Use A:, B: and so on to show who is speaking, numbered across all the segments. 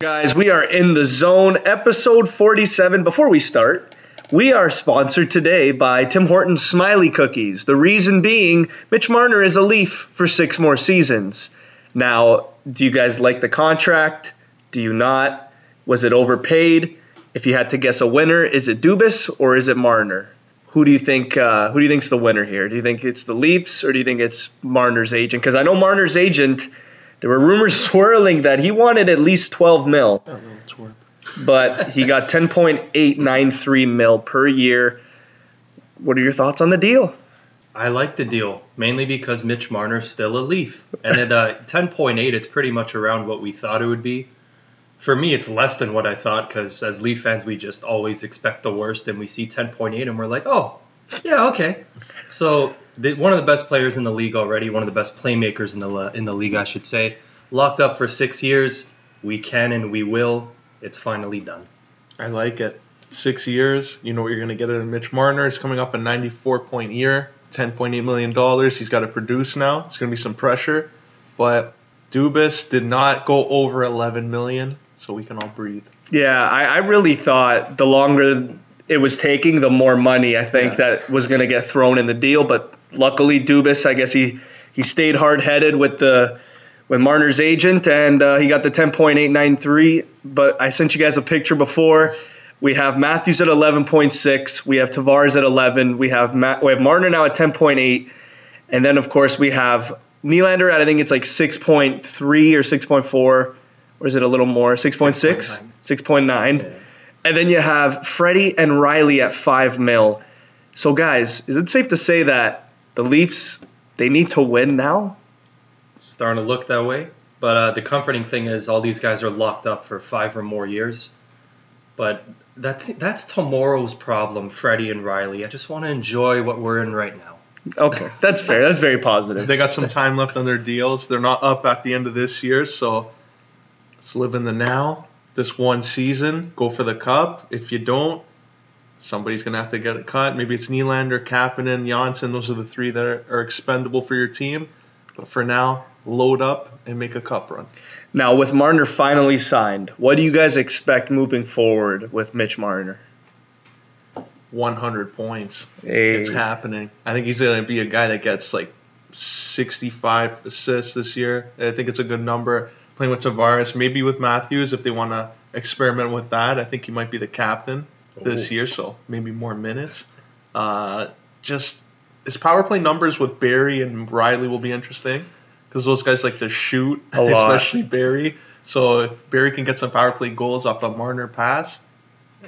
A: Guys, we are in the zone, episode 47. Before we start, we are sponsored today by Tim Hortons Smiley Cookies. The reason being, Mitch Marner is a Leaf for six more seasons. Now, do you guys like the contract? Do you not? Was it overpaid? If you had to guess a winner, is it Dubas or is it Marner? Who do you think? Uh, who do you think's the winner here? Do you think it's the Leafs or do you think it's Marner's agent? Because I know Marner's agent there were rumors swirling that he wanted at least 12 mil, but he got 10.893 mil per year. What are your thoughts on the deal?
B: I like the deal mainly because Mitch Marner's still a Leaf, and at uh, 10.8, it's pretty much around what we thought it would be. For me, it's less than what I thought because as Leaf fans, we just always expect the worst, and we see 10.8, and we're like, oh, yeah, okay. So the, one of the best players in the league already, one of the best playmakers in the in the league, I should say. Locked up for six years. We can and we will. It's finally done.
C: I like it. Six years. You know what you're going to get out of Mitch Marner. He's coming up a 94 point year, 10.8 million dollars. He's got to produce now. It's going to be some pressure, but Dubas did not go over 11 million, so we can all breathe.
A: Yeah, I, I really thought the longer it was taking, the more money I think yeah. that was going to get thrown in the deal. But luckily, Dubas, I guess he he stayed hard headed with the with Marner's agent, and uh, he got the 10.893. But I sent you guys a picture before. We have Matthews at 11.6. We have Tavares at 11. We have Ma- we have Marner now at 10.8, and then of course we have Nylander at I think it's like 6.3 or 6.4, or is it a little more? 6.6, 6.9. Yeah. And then you have Freddie and Rielly at five mil. So guys, is it safe to say that the Leafs they need to win now?
B: Starting to look that way. But uh, the comforting thing is all these guys are locked up for five or more years. But that's that's tomorrow's problem, Freddie and Rielly. I just want to enjoy what we're in right now.
A: Okay, that's fair. That's very positive.
C: They got some time left on their deals. They're not up at the end of this year, so let's live in the now this one season, go for the cup. If you don't, somebody's going to have to get it cut. Maybe it's Nylander, Kapanen, Johnsson. Those are the three that are, are expendable for your team. But for now, load up and make a cup run.
A: Now, with Marner finally signed, what do you guys expect moving forward with Mitch Marner?
C: 100 points. Hey. It's happening. I think he's going to be a guy that gets like 65 assists this year. I think it's a good number playing with Tavares, maybe with Matthews if they want to experiment with that. I think he might be the captain this Ooh. year, so maybe more minutes. Uh, just his power play numbers with Barrie and Rielly will be interesting because those guys like to shoot, especially Barrie. So if Barrie can get some power play goals off a Marner pass,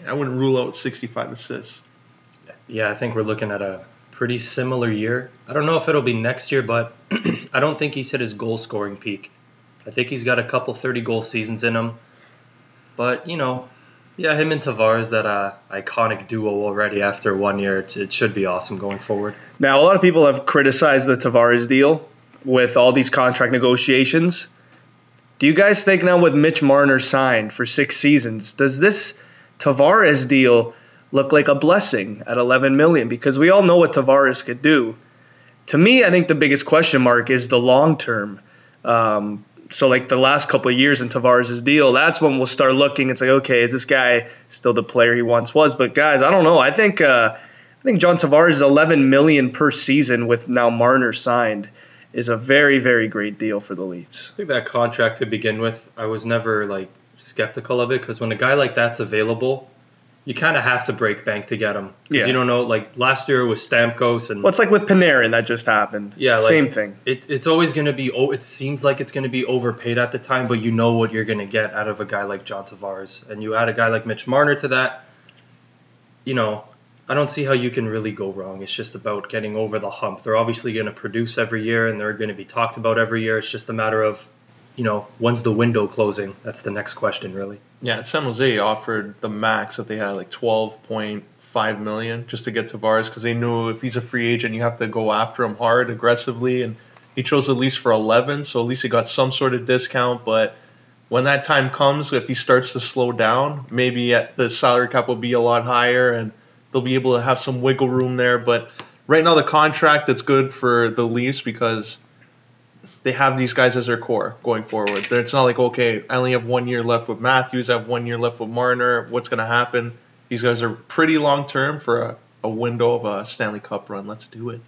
C: I wouldn't rule out 65 assists.
B: Yeah, I think we're looking at a pretty similar year. I don't know if it'll be next year, but I don't think he's hit his goal scoring peak. I think he's got a couple 30 goal seasons in him. But, you know, yeah, him and Tavares, that uh, iconic duo already after one year, it, it should be awesome going forward.
A: Now, a lot of people have criticized the Tavares deal with all these contract negotiations. Do you guys think now with Mitch Marner signed for six seasons, does this Tavares deal look like a blessing at 11 million? Because we all know what Tavares could do. To me, I think the biggest question mark is the long term. Um, so like the last couple of years in Tavares' deal, that's when we'll start looking. It's like, okay, is this guy still the player he once was? But guys, I don't know. I think uh, I think John Tavares is 11 million per season with now Marner signed is a very very great deal for the Leafs.
B: I think that contract to begin with, I was never like skeptical of it because when a guy like that's available, you kind of have to break bank to get him because yeah. you don't know. Like last year was Stamkos and
A: what's well, like with Panarin that just happened.
B: Yeah, like,
A: same thing.
B: It, it's always going to be. Oh, it seems like it's going to be overpaid at the time, but you know what you're going to get out of a guy like John Tavares, and you add a guy like Mitch Marner to that. You know, I don't see how you can really go wrong. It's just about getting over the hump. They're obviously going to produce every year, and they're going to be talked about every year. It's just a matter of you know, when's the window closing? That's the next question, really.
C: Yeah, San Jose offered the max that they had, like twelve point five million, just to get Tavares because they knew if he's a free agent, you have to go after him hard, aggressively, and he chose at least for eleven, so at least he got some sort of discount. But when that time comes, if he starts to slow down, maybe the salary cap will be a lot higher, and they'll be able to have some wiggle room there. But right now, the contract that's good for the Leafs because they have these guys as their core going forward. It's not like okay, I only have one year left with Matthews, I have one year left with Marner. What's going to happen? These guys are pretty long term for a, a window of a Stanley Cup run. Let's do it.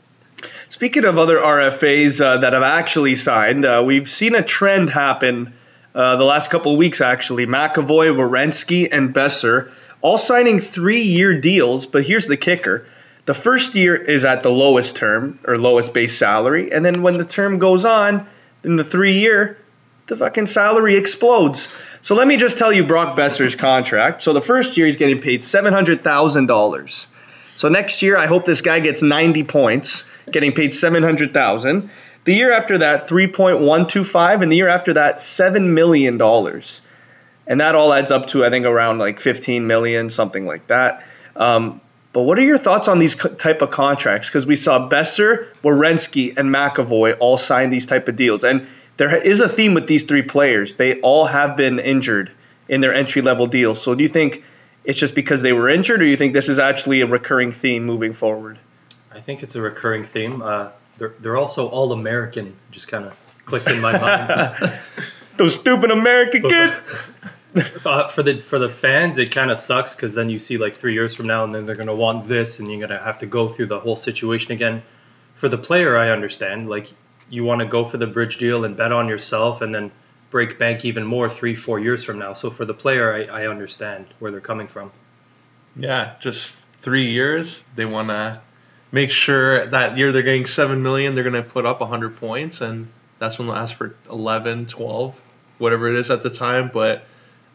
A: Speaking of other RFAs uh, that have actually signed, uh, we've seen a trend happen uh, the last couple of weeks, actually. McAvoy, Werenski, and Boeser all signing three year deals, but here's the kicker. The first year is at the lowest term or lowest base salary, and then when the term goes on, in the three year, the fucking salary explodes. So let me just tell you Brock Boeser's contract. So the first year he's getting paid seven hundred thousand dollars. So next year I hope this guy gets ninety points, getting paid seven hundred thousand. The year after that, three point one two five, and the year after that, seven million dollars, and that all adds up to I think around like fifteen million, something like that. Um, but what are your thoughts on these type of contracts? Because we saw Boeser, Werenski, and McAvoy all sign these type of deals, and there is a theme with these three players. They all have been injured in their entry level deals. So do you think it's just because they were injured, or do you think this is actually a recurring theme moving forward?
B: I think it's a recurring theme. Uh, they're they're also all American. Just kind of clicked in my mind.
A: Those stupid American kids.
B: Uh, for the for the fans, it kind of sucks because then you see like three years from now, and then they're gonna want this, and you're gonna have to go through the whole situation again. For the player, I understand. Like you want to go for the bridge deal and bet on yourself, and then break bank even more three, four years from now. So for the player, I, I understand where they're coming from.
C: Yeah, just three years. They want to make sure that year they're getting seven million. They're to put up 100 points, and that's when they'll ask for 11, 12, whatever it is at the time. But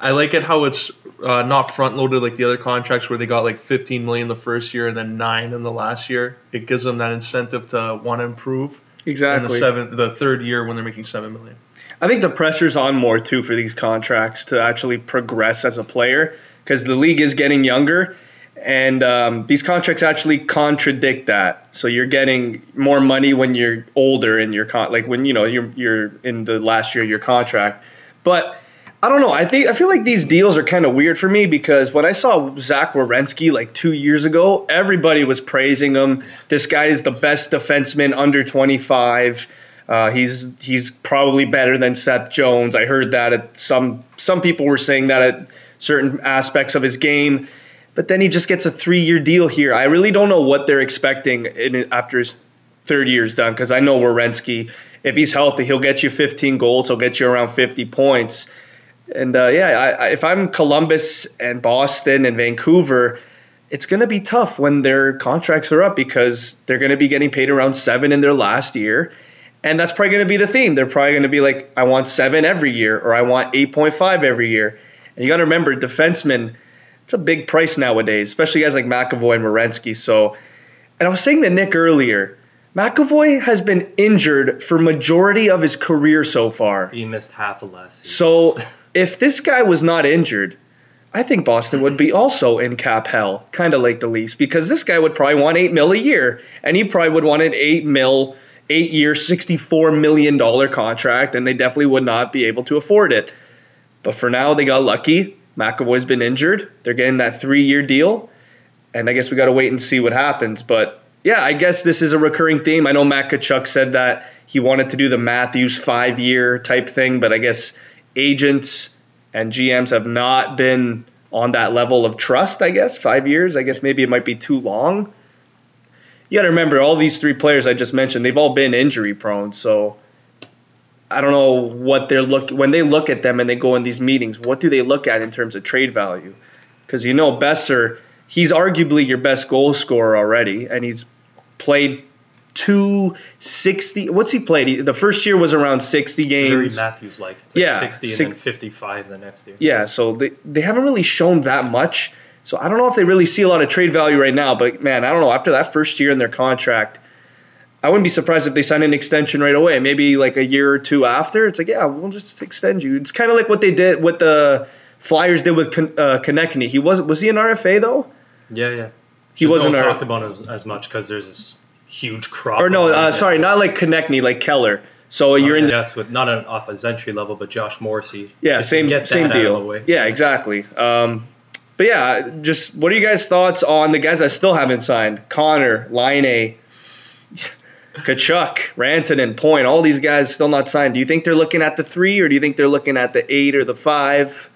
C: I like it how it's uh, not front loaded like the other contracts where they got like 15 million the first year and then nine in the last year. It gives them that incentive to want to improve.
A: Exactly.
C: In the seventh, the third year when they're making seven million.
A: I think the pressure's on more too for these contracts to actually progress as a player because the league is getting younger, and um, these contracts actually contradict that. So you're getting more money when you're older in your con, like when you know you're you're in the last year of your contract, but I don't know. I think I feel like these deals are kind of weird for me because when I saw Zach Werenski like two years ago, everybody was praising him. This guy is the best defenseman under 25. Uh, he's he's probably better than Seth Jones. I heard that at some some people were saying that at certain aspects of his game, but then he just gets a three year deal here. I really don't know what they're expecting in, after his third year's done because I know Werenski, if he's healthy, he'll get you 15 goals, he'll get you around 50 points and uh, yeah, I, I, if I'm Columbus and Boston and Vancouver, it's going to be tough when their contracts are up because they're going to be getting paid around seven in their last year. And that's probably going to be the theme. They're probably going to be like, I want seven every year, or I want 8.5 every year. And you got to remember, defensemen, it's a big price nowadays, especially guys like McAvoy and Werenski. So, and I was saying to Nick earlier, McAvoy has been injured for majority of his career so far.
B: He missed half of last
A: season. So if this guy was not injured, I think Boston would be also in cap hell, kind of like the Leafs, because this guy would probably want eight mil a year, and he probably would want an eight mil, eight year, sixty-four million dollar contract, and they definitely would not be able to afford it. But for now, they got lucky. McAvoy's been injured. They're getting that three-year deal, and I guess we got to wait and see what happens. But yeah, I guess this is a recurring theme. I know Matt Tkachuk said that he wanted to do the Matthews five-year type thing, but I guess agents and GMs have not been on that level of trust, I guess. Five years, I guess maybe it might be too long. You got to remember, all these three players I just mentioned, they've all been injury prone. So I don't know what they're look when they look at them and they go in these meetings. What do they look at in terms of trade value? Because you know Boeser, he's arguably your best goal scorer already, and he's played 260. What's he played? He, the first year was around 60 games.
B: very Matthews like. yeah, 60 and then 55 the next year.
A: Yeah, so they, they haven't really shown that much. So I don't know if they really see a lot of trade value right now. But man, I don't know. After that first year in their contract, I wouldn't be surprised if they sign an extension right away. Maybe like a year or two after. It's like, yeah, we'll just extend you. It's kind of like what they did, what the Flyers did with uh, Konecny. He was was he an RFA though?
B: Yeah, yeah.
A: He wasn't
B: no talked about as, as much because there's this huge crop.
A: Or no, uh, sorry, not like Konecny, like Keller. So you're in.
B: The, that's with not an off a entry level, but Josh Morrissey.
A: Yeah, same same deal. Yeah, exactly. Um, but yeah, just what are you guys' thoughts on the guys that still haven't signed? Connor, Laine. Tkachuk, Rantanen, Point, all these guys still not signed. Do you think they're looking at the three, or do you think they're looking at the eight or the five?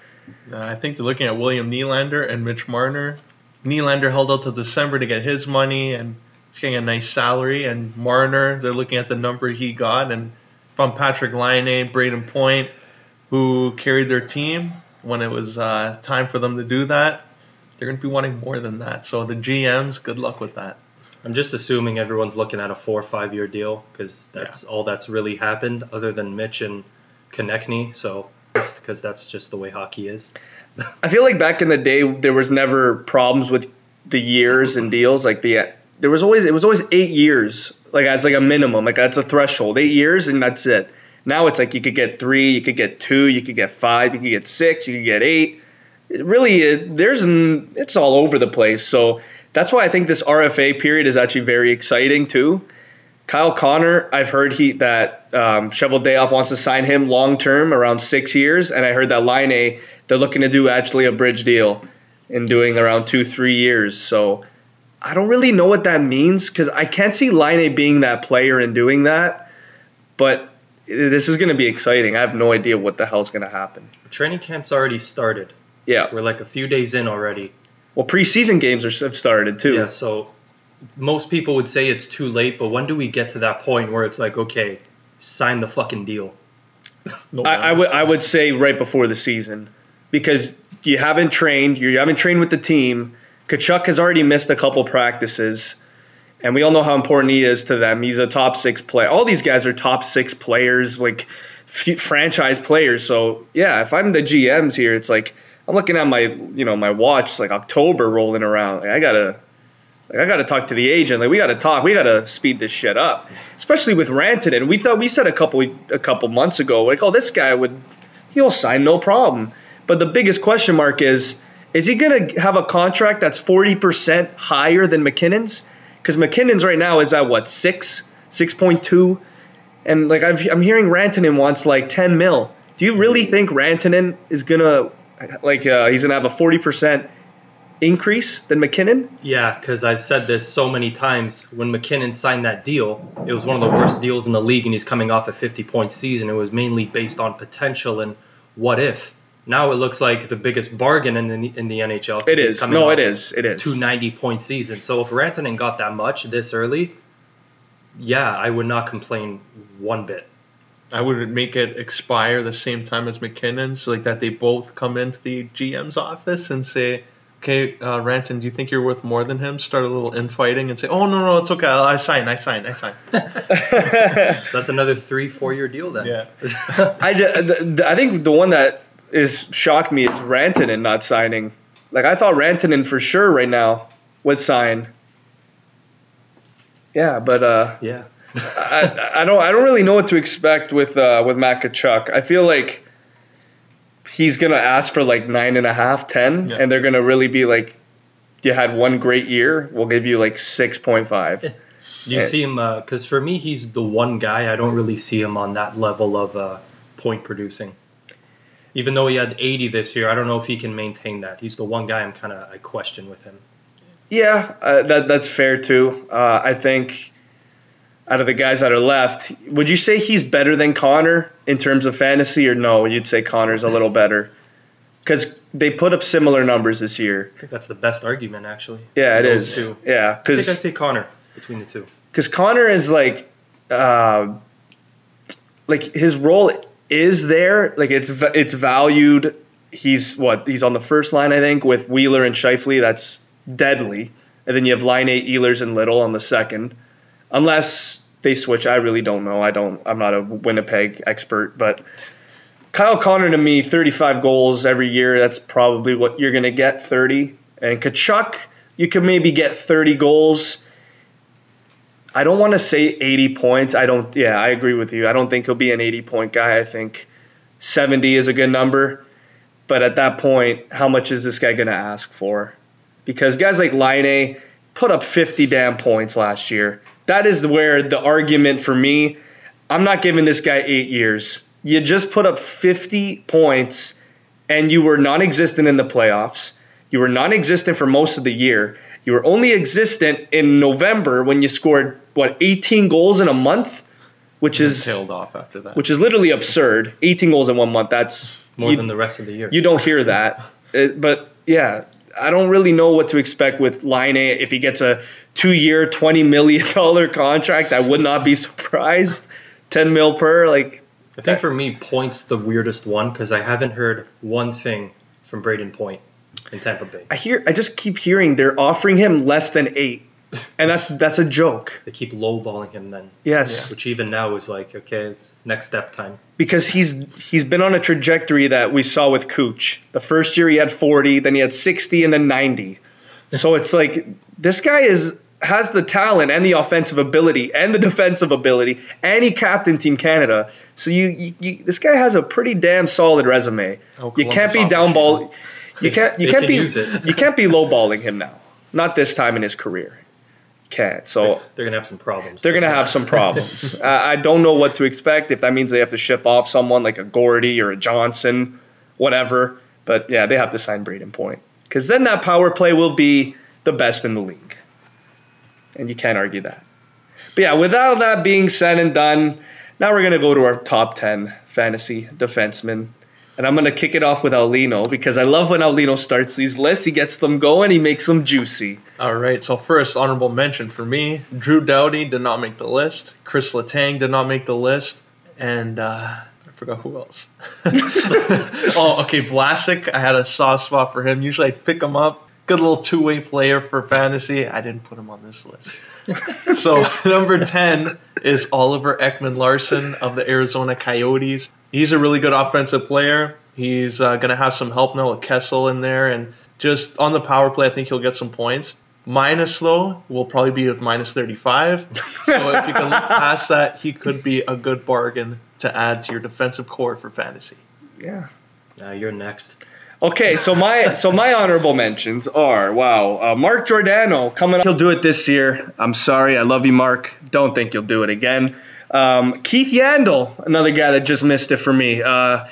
C: Uh, I think they're looking at William Nylander and Mitch Marner. Nylander held out till December to get his money, and he's getting a nice salary. And Marner, they're looking at the number he got, and from Patrik Laine, Brayden Point, who carried their team when it was uh, time for them to do that, they're going to be wanting more than that. So the GMs, good luck with that.
B: I'm just assuming everyone's looking at a four or five year deal because that's all that's really happened other than Mitch and Konecny. So because that's just the way hockey is.
A: I feel like back in the day there was never problems with the years and deals. Like the there was always it was always eight years. Like that's like a minimum. Like that's a threshold. Eight years and that's it. Now it's like you could get three, you could get two, you could get five, you could get six, you could get eight. It really, there's it's all over the place. So that's why I think this RFA period is actually very exciting too. Kyle Connor, I've heard he that um, Cheveldayoff wants to sign him long term, around six years, and I heard that Laine they're looking to do actually a bridge deal in doing around two three years. So I don't really know what that means because I can't see Laine being that player and doing that. But this is going to be exciting. I have no idea what the hell's going to happen.
B: Training camp's already started.
A: Yeah,
B: we're like a few days in already.
A: Well, preseason games are, have started too.
B: Yeah, so most people would say it's too late, but when do we get to that point where it's like, okay, sign the fucking deal?
A: no I, I would I would say right before the season because you haven't trained, you haven't trained with the team. Tkachuk has already missed a couple practices, and we all know how important he is to them. He's a top six player. All these guys are top six players, like f- franchise players. So yeah, if I'm the GMs here, it's like I'm looking at my you know my watch, it's like October rolling around. Like, I gotta like I gotta talk to the agent. Like we gotta talk. We gotta speed this shit up, especially with Rantanen. We thought we said a couple a couple months ago, like oh this guy would he'll sign no problem. But the biggest question mark is is he gonna have a contract that's forty percent higher than MacKinnon's? Because MacKinnon's right now is at what six six point two, and like i am hearing Rantanen wants like ten mil. Do you really think Rantanen is gonna like uh, he's gonna have a forty percent increase than MacKinnon?
B: Yeah, because I've said this so many times. When MacKinnon signed that deal, it was one of the worst deals in the league, and he's coming off a 50 point season. It was mainly based on potential and what if. Now it looks like the biggest bargain in the, in the NHL.
A: It is. No, it is. It is.
B: Two 90 point season. So if Rantanen got that much this early, yeah, I would not complain one bit.
C: I would make it expire the same time as MacKinnon, so like that they both come into the GM's office and say, "Okay, uh, Ranton, do you think you're worth more than him?" Start a little infighting and say, "Oh no, no, it's okay. I sign, I sign, I sign."
B: That's another three, four year deal then.
C: Yeah.
A: I, the, I think the one that is shocked me is Rantanen not signing. Like I thought Rantanen for sure right now would sign. Yeah, but uh,
B: yeah.
A: I, I don't I don't really know what to expect with uh, with Matt Tkachuk. I feel like he's gonna ask for like nine and a half, ten, yeah. and they're gonna really be like, "You had one great year. We'll give you like six point five.
B: You and, see him? Because uh, for me, he's the one guy I don't really see him on that level of uh, point producing. Even though he had 80 this year, I don't know if he can maintain that. He's the one guy I'm kind of I question with him.
A: Yeah, uh, that that's fair too. Uh, I think out of the guys that are left, would you say he's better than Connor in terms of fantasy, or no? You'd say Connor's a little better because they put up similar numbers this year.
B: I think that's the best argument, actually.
A: Yeah, it is. Two. Yeah,
B: because I think I take Connor between the two.
A: Because Connor is like, uh, like his role is there, like it's it's valued. He's what he's on the first line, I think, with Wheeler and Scheifele. That's deadly, and then you have line eight Ehlers, and Little on the second unless they switch. I really don't know. I don't. I'm not a Winnipeg expert, but Kyle Connor to me, 35 goals every year. That's probably what you're gonna get, 30. And Tkachuk, you can maybe get 30 goals. I don't want to say 80 points. I don't. Yeah, I agree with you. I don't think he'll be an 80 point guy. I think 70 is a good number. But at that point, how much is this guy going to ask for? Because guys like Laine put up 50 damn points last year that is where the argument for me. I'm not giving this guy eight years. You just put up 50 points and you were non existent in the playoffs. You were non-existent for most of the year. You were only existent in November when you scored what 18 goals in a month, which is
C: tailed off after that.
A: which is literally absurd. 18 goals in one month. That's
B: More
A: you,
B: than the rest of the year.
A: you don't hear that. Uh, but yeah, I don't really know what to expect with Line if he gets a two-year, 20 million dollar contract. I would not be surprised. 10 mil per, like
B: I think for me, points the weirdest one because I haven't heard one thing from Brayden Point in Tampa Bay.
A: I hear. I just keep hearing they're offering him less than eight, and that's that's a joke.
B: They keep lowballing him then,
A: Yes,
B: which even now is like, okay, it's next step time.
A: because he's he's been on a trajectory that we saw with Cooch. The first year he had 40, then he had 60, and then 90. So it's like this guy is has the talent and the offensive ability and the defensive ability, and he captained Team Canada. So you, you, you this guy has a pretty damn solid resume.
C: Oh,
A: you can't be
C: Columbus
A: down ball. You can't you can't
B: can
A: be you can't be lowballing him now. Not this time in his career. You can't. So
B: They're gonna have some problems.
A: they're gonna have some problems. uh, I don't know what to expect. If that means they have to ship off someone like a Gordy or a Johnson, whatever. But yeah, they have to sign Brayden Point because then that power play will be the best in the league, and you can't argue that. But yeah, with all that being said and done, now we're gonna go to our top ten fantasy defensemen. And I'm gonna kick it off with Alino because I love when Alino starts these lists. He gets them going. He makes them juicy.
C: All right, so first honorable mention for me: Drew Doughty did not make the list. Chris Letang did not make the list, and uh, I forgot who else. oh, okay, Vlasic. I had a soft spot for him. Usually I pick him up. Good little two-way player for fantasy. I didn't put him on this list. so number ten is Oliver Ekman Larsson of the Arizona Coyotes. He's a really good offensive player. He's uh, going to have some help now with Kessel in there, and just on the power play, I think he'll get some points. Minus though will probably be at minus 35. So if you can look past that, he could be a good bargain to add to your defensive core for fantasy.
A: Yeah.
B: Now you're next.
A: Okay, so my so my honorable mentions are wow, uh, Mark Giordano coming up. He'll do it this year. I'm sorry, I love you, Mark. Don't think you'll do it again. Um, Keith Yandle, another guy that just missed it for me. Uh,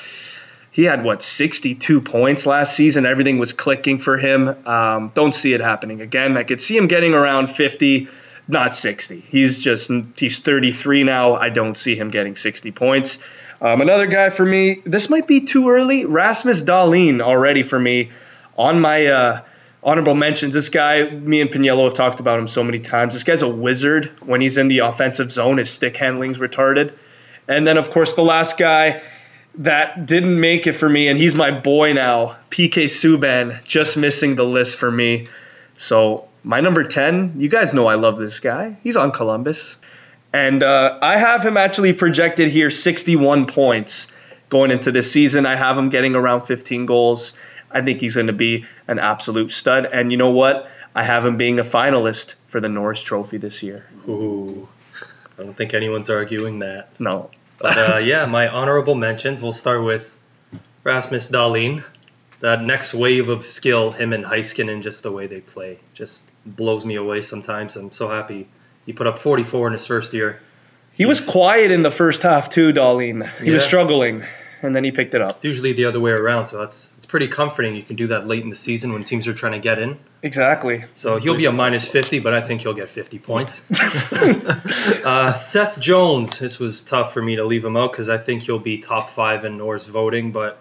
A: he had what 62 points last season. Everything was clicking for him. Um, don't see it happening again. I could see him getting around 50, not 60. He's just he's 33 now. I don't see him getting 60 points. Um, another guy for me. This might be too early. Rasmus Dahlin already for me on my uh, honorable mentions. This guy, me and Pinello have talked about him so many times. This guy's a wizard when he's in the offensive zone. His stick handling's retarded. And then of course the last guy that didn't make it for me, and he's my boy now, PK Subban, just missing the list for me. So my number 10, you guys know I love this guy. He's on Columbus. And uh, I have him actually projected here 61 points going into this season. I have him getting around 15 goals. I think he's going to be an absolute stud. And you know what? I have him being a finalist for the Norris Trophy this year.
B: Ooh, I don't think anyone's arguing that.
A: No.
B: But uh, yeah, my honorable mentions. We'll start with Rasmus Dahlin. That next wave of skill, him and Heiskanen, just the way they play, just blows me away sometimes. I'm so happy he put up 44 in his first year.
A: He was quiet in the first half too, Dahlin. He was struggling, and then he picked it up.
B: It's usually the other way around, so that's it's pretty comforting. You can do that late in the season when teams are trying to get in.
A: Exactly.
B: So he'll be a minus 50, but I think he'll get 50 points. uh, Seth Jones, this was tough for me to leave him out because I think he'll be top five in Norris voting, but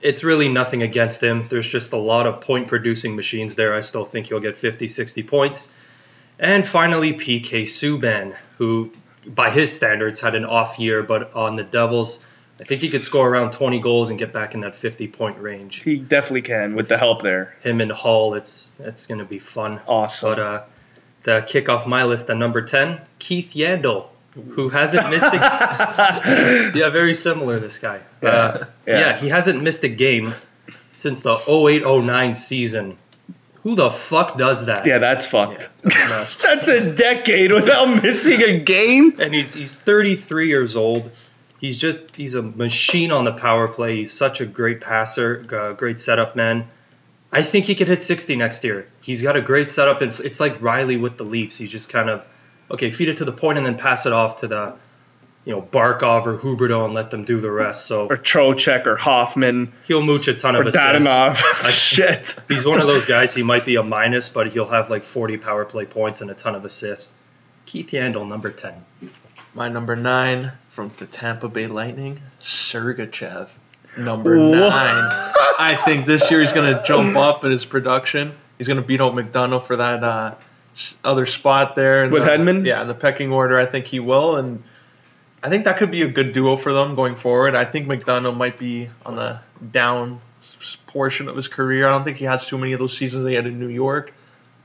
B: it's really nothing against him. There's just a lot of point producing machines there. I still think he'll get 50, 60 points. And finally, PK Subban, who by his standards had an off year, but on the Devils, I think he could score around 20 goals and get back in that 50 point range.
A: He definitely can with the help there.
B: Him and Hall, it's it's going to be fun.
A: Awesome.
B: But uh, to kick off my list at number 10, Keith Yandle, who hasn't missed a Yeah, very similar, this guy.
A: Yeah.
B: Uh,
A: Yeah.
B: yeah. he hasn't missed a game since the 08 09 season. Who the fuck does that?
A: yeah, that's fucked.
B: that's.
A: That's a decade without missing a game.
B: and he's he's 33 years old. He's just he's a machine on the power play. He's such a great passer, uh, great setup man. I think he could hit 60 next year. He's got a great setup. and It's like Rielly with the Leafs. He just kind of okay, feed it to the point and then pass it off to the you know, Barkov or Huberdeau and let them do the rest. So
A: or Trocheck or Hoffman
B: he'll mooch a ton
A: or
B: of assists.
A: Dadonov.
B: I-
A: Shit.
B: He's one of those guys. He might be a minus, but he'll have like 40 power play points and a ton of assists. Keith Yandle, number 10.
C: My number nine from the Tampa Bay Lightning, Sergachev. Number
A: Whoa.
C: nine. I think this year he's going to jump up in his production. He's going to beat out McDonagh for that uh, other spot there.
A: With
C: the-
A: Hedman?
C: Yeah, in the pecking order, I think he will. And I think that could be a good duo for them going forward. I think McDonagh might be on the down portion of his career. I don't think he has too many of those seasons they had in New York.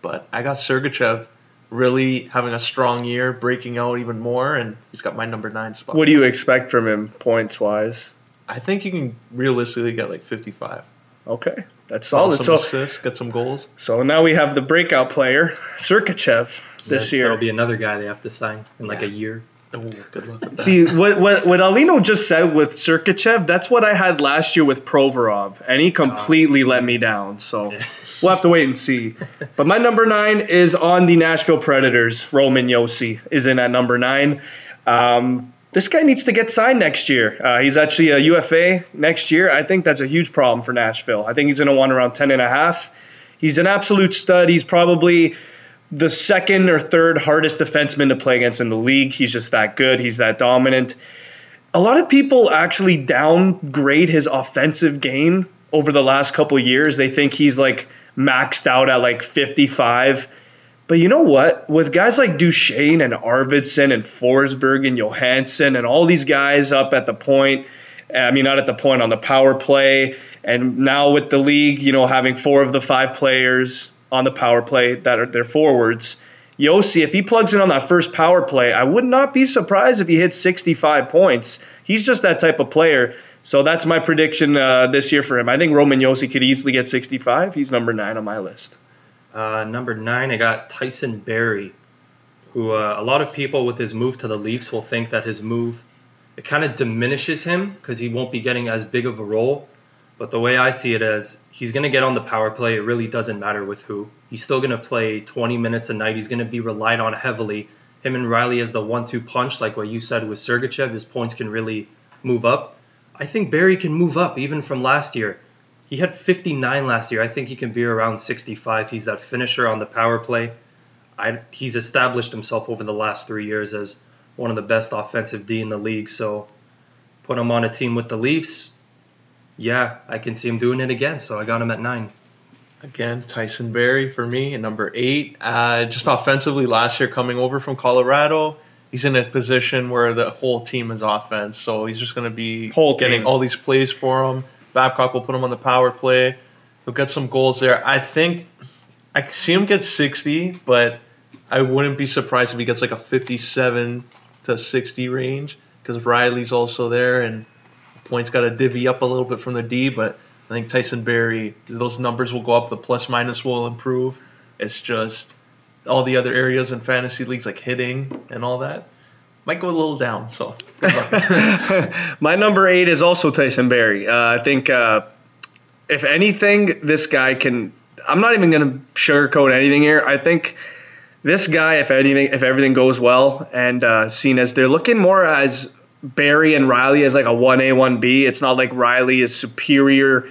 C: But I got Sergachev really having a strong year, breaking out even more, and he's got my number nine spot.
A: What do you expect from him points wise?
C: I think he can realistically get like 55.
A: Okay, that's
C: Solid.
A: solid.
C: Some
A: So,
C: assists, get some goals.
A: so now we have the breakout player, Sergachev, this
B: That-
A: year.
B: That'll be another guy they have to sign in like a year.
C: Oh, good luck with that.
A: See what what what Alino just said with Sergachev, that's what I had last year with Provorov, and he completely let me down. So
B: Yeah.
A: we'll have to wait and see. But my number nine is on the Nashville Predators. Roman Josi is in at number nine. Um, this guy needs to get signed next year. Uh, he's actually a UFA next year. I think that's a huge problem for Nashville. I think he's going to want around 10 and a half. He's an absolute stud. He's probably the second or third hardest defenseman to play against in the league. He's just that good. He's that dominant. A lot of people actually downgrade his offensive game over the last couple years. They think he's like maxed out at like 55. But you know what? With guys like Duchene and Arvidsson and Forsberg and Johansen and all these guys up at the point, I mean, not at the point on the power play, and now with the league, you know, having four of the five players on the power play that are their forwards. Josi, if he plugs in on that first power play, I would not be surprised if he hits 65 points. He's just that type of player. So that's my prediction uh, this year for him. I think Roman Josi could easily get 65. He's number nine on my list.
B: Uh, number nine, I got Tyson Barrie, who uh, a lot of people with his move to the Leafs will think that his move it kind of diminishes him because he won't be getting as big of a role. But the way I see it is he's going to get on the power play. It really doesn't matter with who. He's still going to play 20 minutes a night. He's going to be relied on heavily. Him and Rielly as the one-two punch, like what you said with Sergachev, his points can really move up. I think Barrie can move up even from last year. He had 59 last year. I think he can be around 65. He's that finisher on the power play. I, he's established himself over the last three years as one of the best offensive D in the league. So put him on a team with the Leafs. Yeah, I can see him doing it again. So I got him at nine.
C: Again, Tyson Barrie for me at number eight. Uh, just offensively, last year coming over from Colorado, he's in a position where the whole team is offense, so he's just going to be
A: Whole
C: getting
A: team.
C: all these plays for him. Babcock will put him on the power play. He'll get some goals there. I think I see him get 60, but I wouldn't be surprised if he gets like a 57 to 60 range because Rielly's also there and points got to divvy up a little bit from the D, but I think Tyson Barrie, those numbers will go up, the plus minus will improve. It's just all the other areas in fantasy leagues like hitting and all that might go a little down. So.
A: My number eight is also Tyson Barrie. Uh, I think, uh, if anything, this guy can. I'm not even going to sugarcoat anything here. I think this guy, if anything, if everything goes well, and uh, seen as they're looking more as Barrie and Rielly as like a one A one B. It's not like Rielly is superior,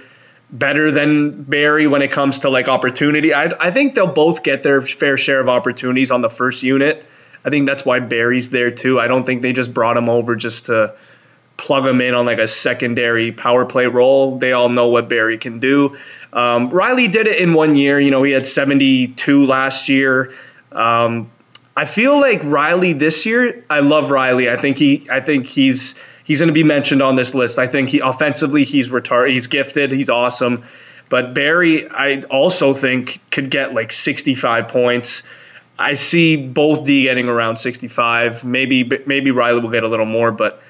A: better than Barrie when it comes to like opportunity. I I think they'll both get their fair share of opportunities on the first unit. I think that's why Barrie's there too. I don't think they just brought him over just to plug him in on like a secondary power play role. They all know what Barrie can do. Um, Rielly did it in one year. You know, he had 72 last year. Um, I feel like Rielly this year. I love Rielly. I think he. I think he's he's going to be mentioned on this list. I think he offensively he's retard. He's gifted. He's awesome. But Barrie, I also think could get like 65 points. I see both D getting around 65. Maybe maybe Rielly will get a little more, but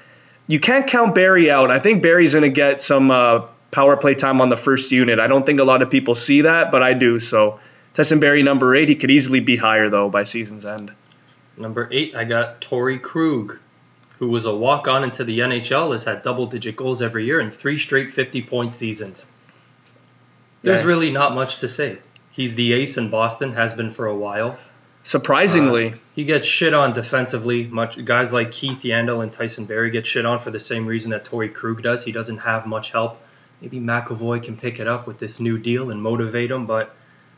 A: you can't count Barrie out. I think Barrie's going to get some uh, power play time on the first unit. I don't think a lot of people see that, but I do. So Tyson Barrie number eight. He could easily be higher though by season's end.
B: Number eight, I got Torey Krug, who was a walk on into the NHL, has had double digit goals every year in three straight 50 point seasons. There's really not much to say. He's the ace in Boston, has been for a while.
A: surprisingly.
B: Uh, he gets shit on defensively. Much guys like Keith Yandle and Tyson Barrie get shit on for the same reason that Torey Krug does. He doesn't have much help. Maybe McAvoy can pick it up with this new deal and motivate him, but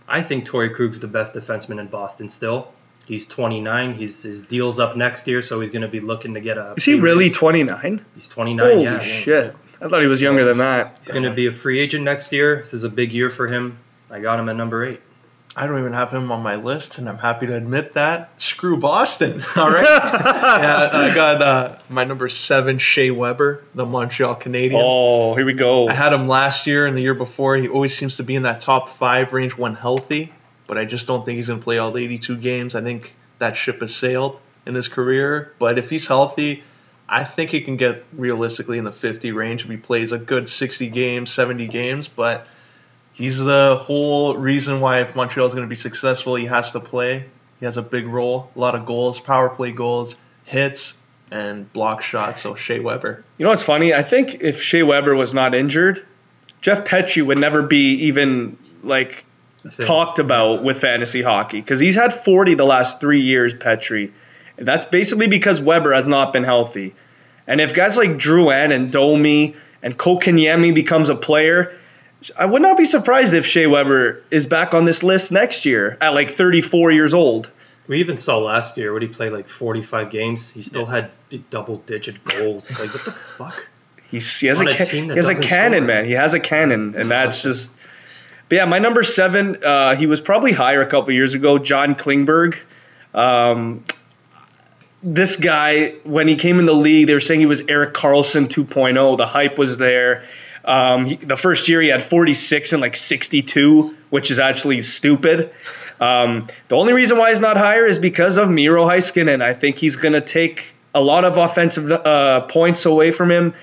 B: I think Torey Krug's the best defenseman in Boston still. He's 29. He's his deal's up next year, so he's going to be looking to get a.
A: Is he really 29?
B: He's 29.
A: Holy
B: yeah.
A: shit. I thought he was younger than that.
B: He's going to be a free agent next year. This is a big year for him. I got him at number eight.
C: I don't even have him on my list, and I'm happy to admit that. Screw Boston. All right. yeah, I got uh, my number seven, Shea Weber, the Montreal Canadiens.
A: Oh, here we go.
C: I had him last year and the year before. He always seems to be in that top five range when healthy, but I just don't think he's going to play all 82 games. I think that ship has sailed in his career. But if he's healthy, I think he can get realistically in the 50 range if he plays a good 60 games, 70 games. But he's the whole reason why if Montreal is going to be successful, he has to play. He has a big role, a lot of goals, power play goals, hits, and block shots. So Shea Weber.
A: You know what's funny? I think if Shea Weber was not injured, Jeff Petry would never be even like talked about with fantasy hockey because he's had 40 the last three years, Petry. And that's basically because Weber has not been healthy. And if guys like Drouin and Domi and Kotkaniemi becomes a player, I would not be surprised if Shea Weber is back on this list next year at like 34 years old.
B: We even saw last year when he played like 45 games. He still had double digit goals. Like what the fuck?
A: He's, he has
B: On
A: a,
B: a
A: ca- he has a cannon,
B: score.
A: man. He has a cannon, and that's just. But yeah, my number seven. Uh, he was probably higher a couple years ago. John Klingberg. Um, this guy, when he came in the league, they were saying he was Erik Karlsson 2.0. The hype was there. Um, he, the first year he had 46 and like 62, which is actually stupid. Um, the only reason why he's not higher is because of Miro Heiskanen. And I think he's going to take a lot of offensive uh, points away from him.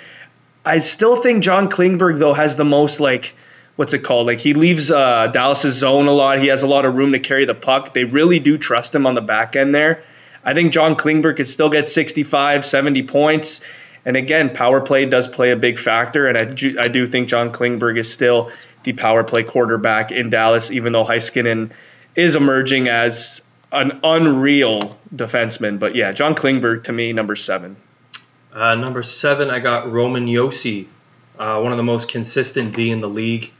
A: I still think John Klingberg though has the most like what's it called? Like he leaves uh, Dallas's zone a lot. He has a lot of room to carry the puck. They really do trust him on the back end there. I think John Klingberg could still get 65, 70 points. And again, power play does play a big factor. And I do, I do think John Klingberg is still the power play quarterback in Dallas, even though Heiskanen is emerging as an unreal defenseman. But yeah, John Klingberg to me, number seven.
B: Uh, number seven, I got Roman Josi, uh, one of the most consistent D in the league,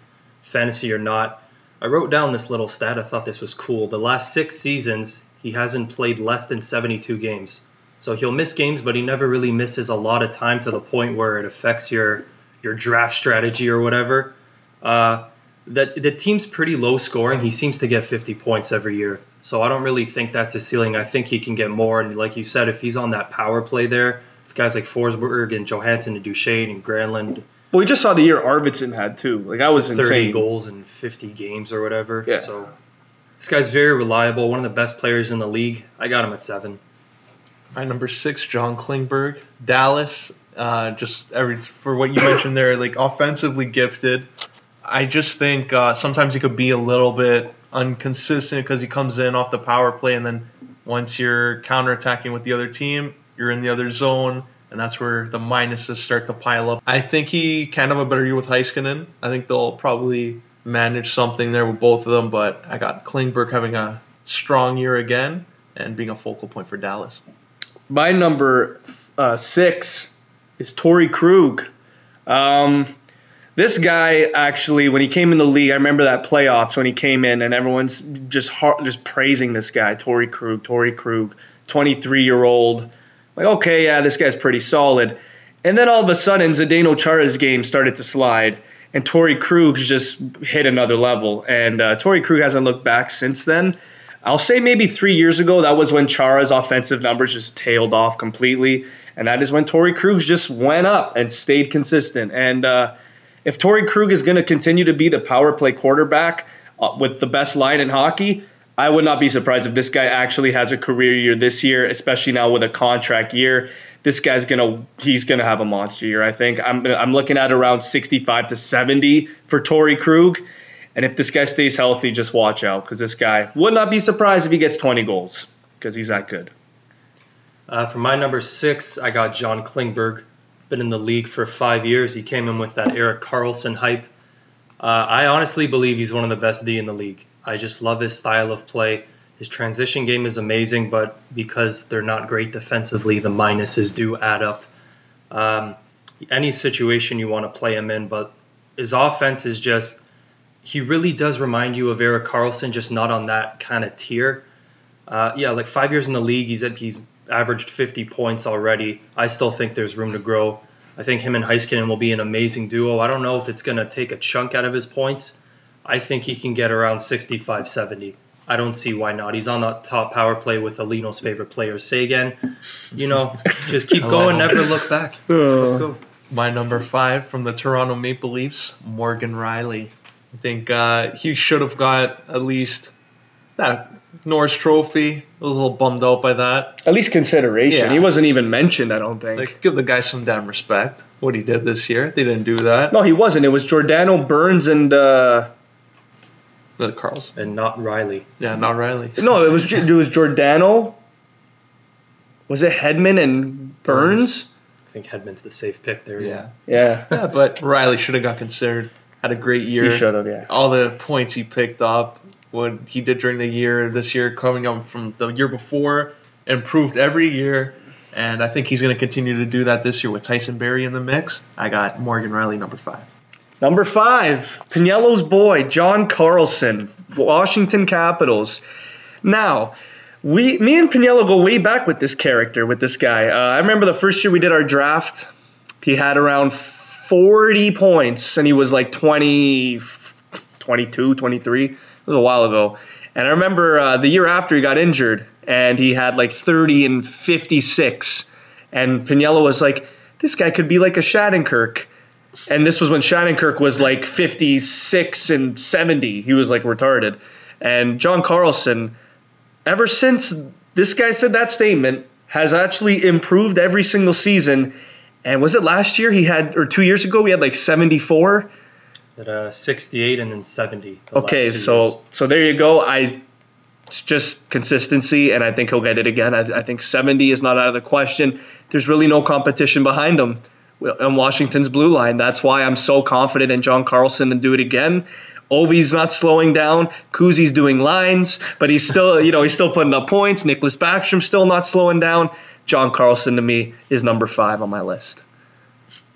B: fantasy or not. I wrote down this little stat. I thought this was cool. The last six seasons, he hasn't played less than 72 games. So he'll miss games, but he never really misses a lot of time to the point where it affects your your draft strategy or whatever. Uh, that the team's pretty low scoring. He seems to get 50 points every year. So I don't really think that's a ceiling. I think he can get more. And like you said, if he's on that power play there, guys like Forsberg and Johansen and Duchene and Granlund,
A: Well, we just saw the year Arvidsson had too. Like that was
B: 30
A: insane.
B: goals in 50 games or whatever.
A: Yeah.
B: So this guy's very reliable, one of the best players in the league. I got him at seven.
C: My number six, John Klingberg, Dallas. Uh, just every for what you mentioned there, like offensively gifted. I just think uh, sometimes he could be a little bit inconsistent because he comes in off the power play, and then once you're counterattacking with the other team, you're in the other zone, and that's where the minuses start to pile up. I think he can have a better year with Heiskanen. I think they'll probably manage something there with both of them, but I got Klingberg having a strong year again and being a focal point for Dallas.
A: My number uh, six is Torey Krug. Um, this guy actually, when he came in the league, I remember that playoffs when he came in, and everyone's just just praising this guy, Torey Krug. Torey Krug, 23 year old. Like, okay, yeah, this guy's pretty solid. And then all of a sudden, Zdeno Chara's game started to slide, and Torey Krug's just hit another level. And uh, Torey Krug hasn't looked back since then. I'll say maybe three years ago, that was when Chara's offensive numbers just tailed off completely. And that is when Torey Krug just went up and stayed consistent. And uh, if Torey Krug is going to continue to be the power play quarterback uh, with the best line in hockey, I would not be surprised if this guy actually has a career year this year, especially now with a contract year. This guy's gonna he's gonna have a monster year. I think I'm I'm looking at around 65 to 70 for Torey Krug. And if this guy stays healthy, just watch out because this guy would not be surprised if he gets 20 goals because he's that good.
B: Uh, for my number six, I got John Klingberg. Been in the league for five years. He came in with that Erik Karlsson hype. Uh, I honestly believe he's one of the best D in the league. I just love his style of play. His transition game is amazing, but because they're not great defensively, the minuses do add up. Um, any situation you want to play him in, but his offense is just he really does remind you of Erik Karlsson, just not on that kind of tier. Uh, yeah, like five years in the league, he's at, he's averaged 50 points already. I still think there's room to grow. I think him and Heiskanen will be an amazing duo. I don't know if it's going to take a chunk out of his points. I think he can get around 65, 70. I don't see why not. He's on the top power play with Alino's favorite player, Seguin. You know, just keep going, never look back. Let's go.
C: My number five from the Toronto Maple Leafs, Morgan Rielly. I think uh, he should have got at least that Norris Trophy. I was a little bummed out by that.
A: At least consideration.
C: Yeah.
A: He wasn't even mentioned, I don't think.
C: Like, give the guy some damn respect. What he did this year, they didn't do that.
A: no, he wasn't. It was Giordano Burns, and uh,
C: The Carls.
B: And not Rielly.
C: Yeah, not Rielly.
A: no, it was it was Giordano. Was it Hedman and Burns?
B: I think Hedman's the safe pick there.
C: Yeah.
A: Yeah,
C: Yeah, but Rielly should have got considered. Had a great year.
A: he should have. Yeah.
C: All the points he picked up, what he did during the year, this year coming up from the year before, improved every year. And I think he's going to continue to do that this year with Tyson Barrie in the mix. I got Morgan Rielly number five.
A: Number five, Pinello's boy, John Carlson, Washington Capitals. Now, we, me and Pinello go way back with this character, with this guy. Uh, I remember the first year we did our draft, he had around 40 points, and he was like 20, 22, 23. It was a while ago. And I remember uh, the year after he got injured, and he had like 30 and 56. And Pinello was like, this guy could be like a Shattenkirk. And this was when Shattenkirk was like 56 and 70. He was like retarded. And John Carlson, ever since this guy said that statement, has actually improved every single season. And was it last year he had, or two years ago, we had like 74?
B: At uh, 68 and then 70. the
A: Okay, so
B: years.
A: so there you go. I it's just consistency, and I think he'll get it again. I, I think 70 is not out of the question. There's really no competition behind him on Washington's blue line. That's why I'm so confident in John Carlson to do it again. Ovi's not slowing down. Kuzi's doing lines, but he's still, you know, he's still putting up points. Nicklas Backstrom still not slowing down. John Carlson to me is number five on my list.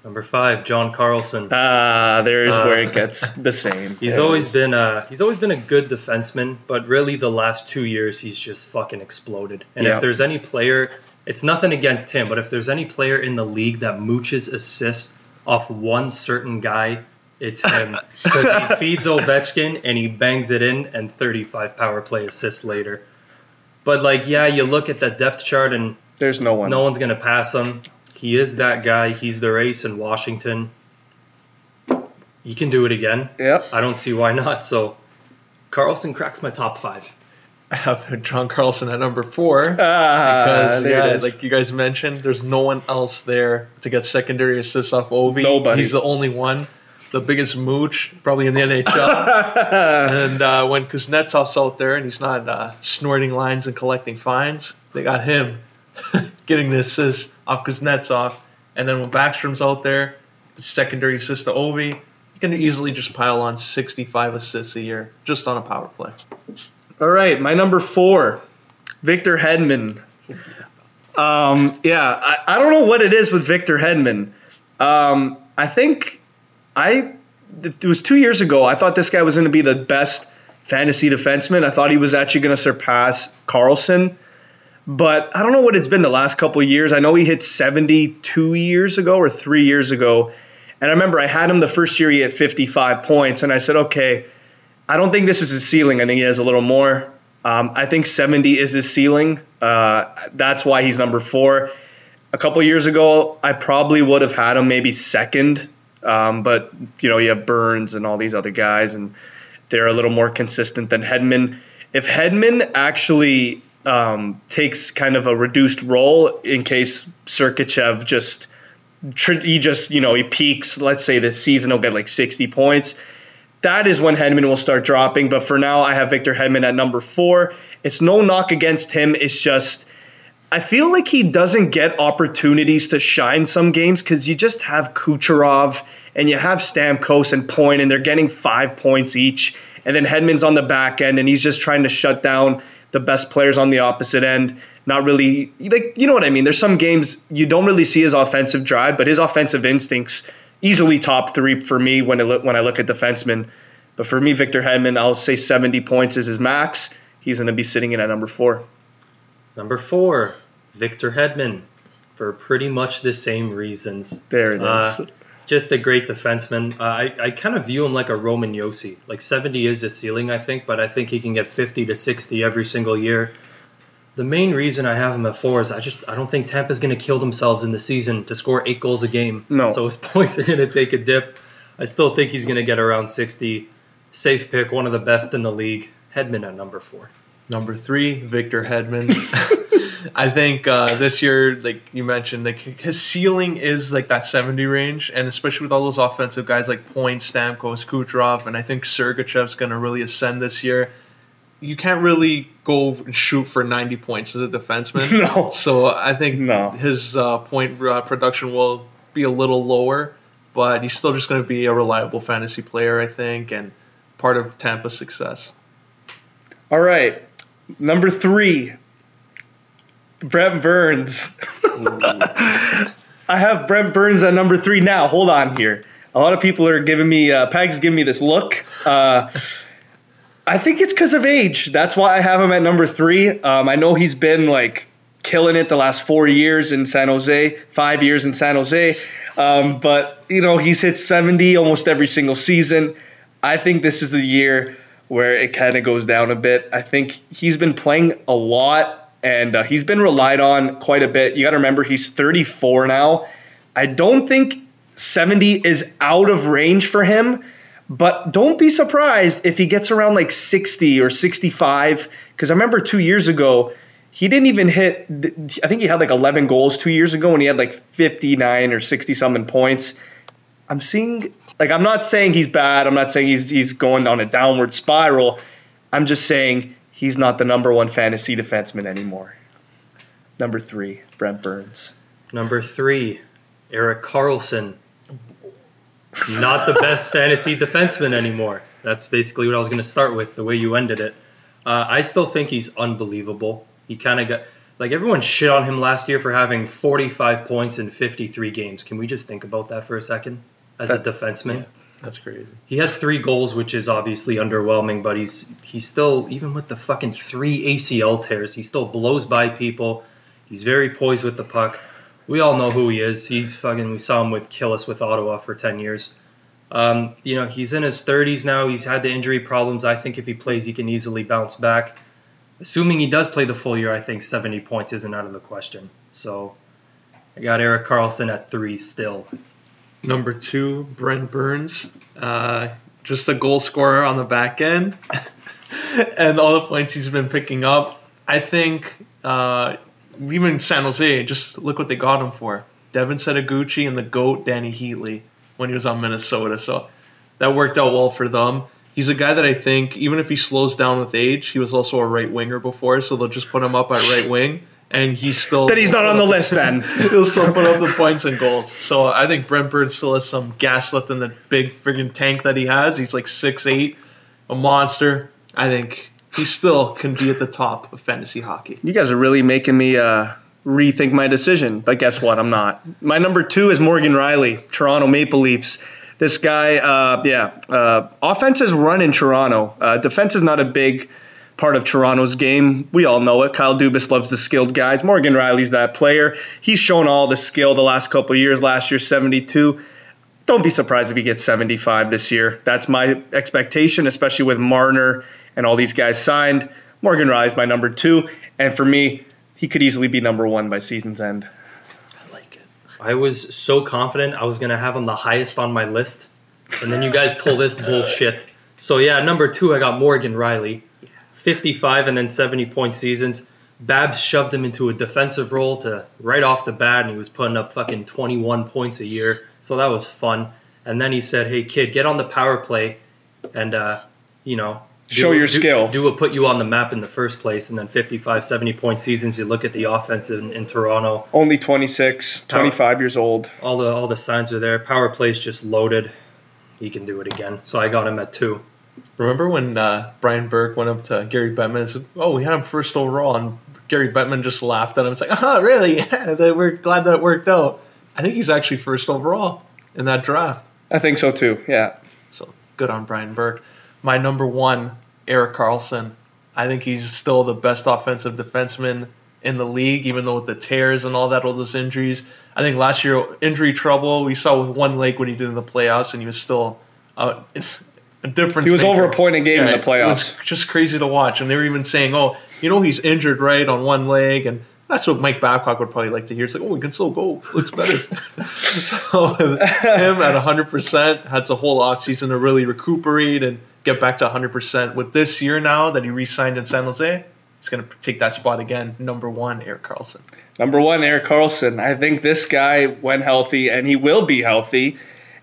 B: Number five, John Carlson.
A: Ah, there's
B: Uh,
A: where it gets the same.
B: He's
A: There
B: always been a he's always been a good defenseman, but really the last two years he's just fucking exploded. And
A: Yeah.
B: if there's any player, it's nothing against him, but if there's any player in the league that mooches assists off one certain guy, it's him because he feeds Ovechkin and he bangs it in and 35 power play assists later. But like, yeah, you look at that depth chart and
A: There's no one.
B: no one's gonna pass him. He is that guy. He's the race in Washington. He can do it again.
A: Yep.
B: I don't see why not. So Carlson cracks my top five.
C: I have John Carlson at number four.
A: Ah,
C: Because, yeah, like you guys mentioned, there's no one else there to get secondary assists off Ovi.
A: Nobody.
C: He's the only one. The biggest mooch, probably in the NHL. and uh, when Kuznetsov's out there and he's not uh, snorting lines and collecting fines, they got him getting the assist off Kuznetsov. And then when Backstrom's out there, the secondary assist to Ovi, you can easily just pile on 65 assists a year just on a power play.
A: All right, my number four, Victor Hedman. Um, yeah, I, I don't know what it is with Victor Hedman. Um, I think I it was two years ago. I thought this guy was going to be the best fantasy defenseman. I thought he was actually going to surpass Carlson. But I don't know what it's been the last couple years. I know he hit 72 years ago or three years ago. And I remember I had him the first year he hit 55 points. And I said, okay, I don't think this is his ceiling. I think he has a little more. Um, I think 70 is his ceiling. Uh, that's why he's number four. A couple years ago, I probably would have had him maybe second. Um, but, you know, you have Burns and all these other guys, and they're a little more consistent than Hedman. If Hedman actually um, takes kind of a reduced role in case Sergachev just he just you know he peaks. Let's say this season he'll get like 60 points. That is when Hedman will start dropping. But for now, I have Victor Hedman at number four. It's no knock against him. It's just I feel like he doesn't get opportunities to shine some games because you just have Kucherov and you have Stamkos and Point, and they're getting five points each. And then Hedman's on the back end, and he's just trying to shut down the best players on the opposite end. Not really like you know what I mean. There's some games you don't really see his offensive drive, but his offensive instincts easily top three for me when I look when I look at defensemen. But for me, Victor Hedman, I'll say 70 points is his max. He's going to be sitting in at number four.
B: Number four, Victor Hedman, for pretty much the same reasons.
A: There it is.
B: Uh, just a great defenseman. Uh, I, I kind of view him like a Roman Josi. Like 70 is the ceiling, I think, but I think he can get 50 to 60 every single year. The main reason I have him at four is I just I don't think Tampa's going to kill themselves in the season to score eight goals a game.
A: No.
B: So his points are going to take a dip. I still think he's going to get around 60. Safe pick, one of the best in the league. Hedman at number four.
C: Number three, Victor Hedman. I think uh, this year, like you mentioned, like his ceiling is like that 70 range, and especially with all those offensive guys like Point, Stamkos, Kucherov, and I think Sergachev's going to really ascend this year. You can't really go and shoot for 90 points as a defenseman.
A: No.
C: So I think
A: No.
C: his uh, point uh, production will be a little lower, but he's still just going to be a reliable fantasy player, I think, and part of Tampa's success.
A: All right, number three, Brent Burns. I have Brent Burns at number three now. Hold on here. A lot of people are giving me uh, Pag's giving me this look. Uh, I think it's because of age. That's why I have him at number three. Um, I know he's been like killing it the last four years in San Jose, five years in San Jose. Um, but you know he's hit 70 almost every single season. I think this is the year where it kind of goes down a bit. I think he's been playing a lot and uh, he's been relied on quite a bit. You got to remember he's 34 now. I don't think 70 is out of range for him, but don't be surprised if he gets around like 60 or 65 because I remember 2 years ago he didn't even hit I think he had like 11 goals 2 years ago and he had like 59 or 60 something points. I'm seeing like I'm not saying he's bad. I'm not saying he's he's going on a downward spiral. I'm just saying he's not the number one fantasy defenseman anymore. Number three, Brent Burns.
B: Number three, Erik Karlsson. Not the best fantasy defenseman anymore. That's basically what I was going to start with, the way you ended it. Uh, I still think he's unbelievable. He kind of got, like, everyone shit on him last year for having 45 points in 53 games. Can we just think about that for a second? As a
A: That-
B: defenseman?
C: That's crazy.
B: He had three goals, which is obviously underwhelming, but he's he's still even with the fucking three ACL tears, he still blows by people. He's very poised with the puck. We all know who he is. He's fucking. We saw him with kill us with Ottawa for ten years. Um, you know, he's in his 30s now. He's had the injury problems. I think if he plays, he can easily bounce back. Assuming he does play the full year, I think 70 points isn't out of the question. So I got Erik Karlsson at three still.
C: Number two, Brent Burns. Uh, just a goal scorer on the back end. and all the points he's been picking up. I think uh, even San Jose, just look what they got him for. Devin Setoguchi and the GOAT, Dany Heatley, when he was on Minnesota. So that worked out well for them. He's a guy that I think, even if he slows down with age, he was also a right winger before, so they'll just put him up at right wing. And he's still.
A: Then he's not on the list then.
C: He'll still put up the points and goals. So I think Brent Burns still has some gas left in the big friggin' tank that he has. He's like six eight, a monster. I think he still can be at the top of fantasy hockey.
A: You guys are really making me uh, rethink my decision. But guess what? I'm not. My number two is Morgan Rielly, Toronto Maple Leafs. This guy, uh, yeah, uh, offense is run in Toronto. Uh, defense is not a big part of Toronto's game. We all know it. Kyle Dubas loves the skilled guys. Morgan Rielly's that player. He's shown all the skill the last couple of years. Last year, 72. Don't be surprised if he gets 75 this year. That's my expectation, especially with Marner and all these guys signed. Morgan Rielly's my number two, and for me, he could easily be number one by season's end.
C: I like it.
B: I was so confident I was gonna have him the highest on my list, and then you guys pull this bullshit. So yeah, number two I got Morgan Rielly, 55 and then 70 point seasons. Babs shoved him into a defensive role to right off the bat, and he was putting up fucking 21 points a year. So that was fun. And then he said, "Hey kid, get on the power play, and uh, you know."
A: Show your
B: do-
A: skill.
B: Do what put you on the map in the first place, and then 55, 70 point seasons. You look at the offense in, in Toronto
A: Only 26, 25 years old.
B: all the all the signs are there. Power play's just loaded. He can do it again. So I got him at two.
C: Remember when uh, Brian Burke went up to Gary Bettman and said, "Oh, we had him first overall," and Gary Bettman just laughed at him. It's like, "Oh, really? Yeah, we're glad that it worked out." I think he's actually first overall in that draft.
A: I think so too. Yeah.
C: So good on Brian Burke. My number one, Erik Karlsson. I think he's still the best offensive defenseman in the league, even though with the tears and all that, all those injuries. I think last year injury trouble we saw with one leg when he did in the playoffs, and he was still uh, a difference.
A: He was
C: maker.
A: over a point a game in the playoffs.
C: It was just crazy to watch, and they were even saying, "Oh, you know, he's injured right on one leg," and that's what Mike Babcock would probably like to hear. It's like, "Oh, he can still go. Looks better." so him at 100 percent had the whole offseason to really recuperate and get back to 100 percent. With this year now that he re-signed in San Jose, he's going to take that spot again. Number one, Erik Karlsson.
A: Number one, Erik Karlsson. I think this guy, when healthy, and he will be healthy,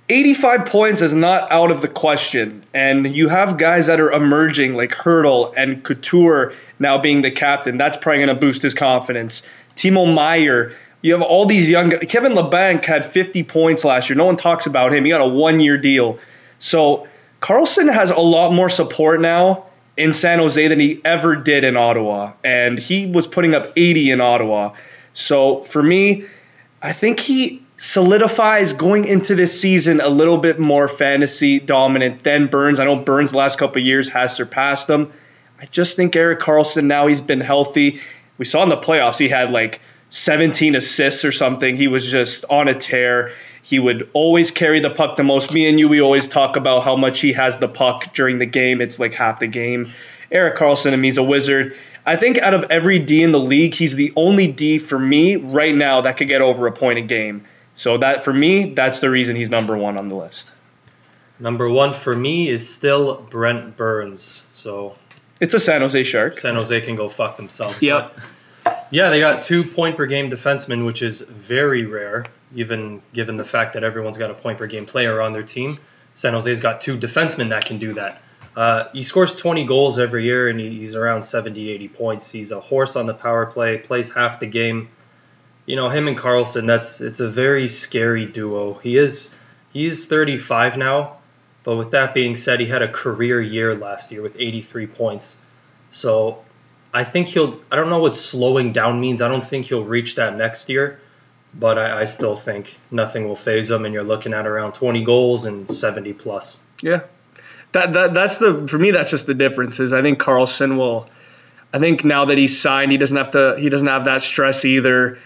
A: 85 points is not out of the question. And you have guys that are emerging like Hertl and Couture now being the captain. That's probably going to boost his confidence. Timo Meier. You have all these young guys. Kevin Labanc had 50 points last year. No one talks about him. He got a one year deal. So Karlsson has a lot more support now in San Jose than he ever did in Ottawa. And he was putting up 80 in Ottawa. So for me, I think he solidifies going into this season a little bit more fantasy dominant than Burns. I know Burns the last couple years has surpassed him. I just think Erik Karlsson now he's been healthy. We saw in the playoffs he had like 17 assists or something. He was just on a tear. He would always carry the puck the most. Me and you, we always talk about how much he has the puck during the game. It's like half the game. Erik Karlsson to me is a wizard. I think out of every D in the league, he's the only D for me right now that could get over a point a game. So that for me, that's the reason he's number one on the list.
B: Number one for me is still Brent Burns. So
A: it's a San Jose Shark.
B: San Jose can go fuck themselves.
A: Yep.
B: Yeah, they got two point per game defensemen, which is very rare, even given the fact that everyone's got a point per game player on their team. San Jose's got two defensemen that can do that. Uh, he scores 20 goals every year and he's around 70, 80 points. He's a horse on the power play, plays half the game. You know, him and Karlsson, that's it's a very scary duo. He is he is 35 now, but with that being said, he had a career year last year with 83 points. So I think he'll I don't know what slowing down means. I don't think he'll reach that next year, but I, I still think nothing will phase him and you're looking at around 20 goals and 70 plus.
A: Yeah, that, that that's the for me that's just the difference is I think Karlsson will I think now that he's signed he doesn't have to he doesn't have that stress either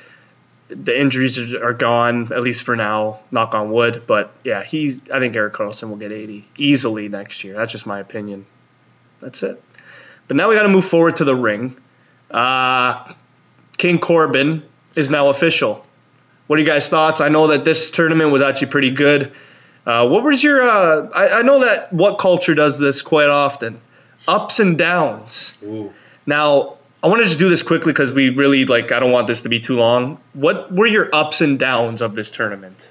A: the injuries are, gone at least for now knock on wood. But yeah he's I think Erik Karlsson will get 80 easily next year. That's just my opinion. That's it. But now we got to move forward to the ring. Uh, King Corbin is now official. What are you guys thoughts? I know that this tournament was actually pretty good. Uh, what was your? Uh, I, I, know that WhatCulture does this quite often, ups and downs.
B: Ooh.
A: Now I want to just do this quickly because we really like. I don't want this to be too long. What were your ups and downs of this tournament?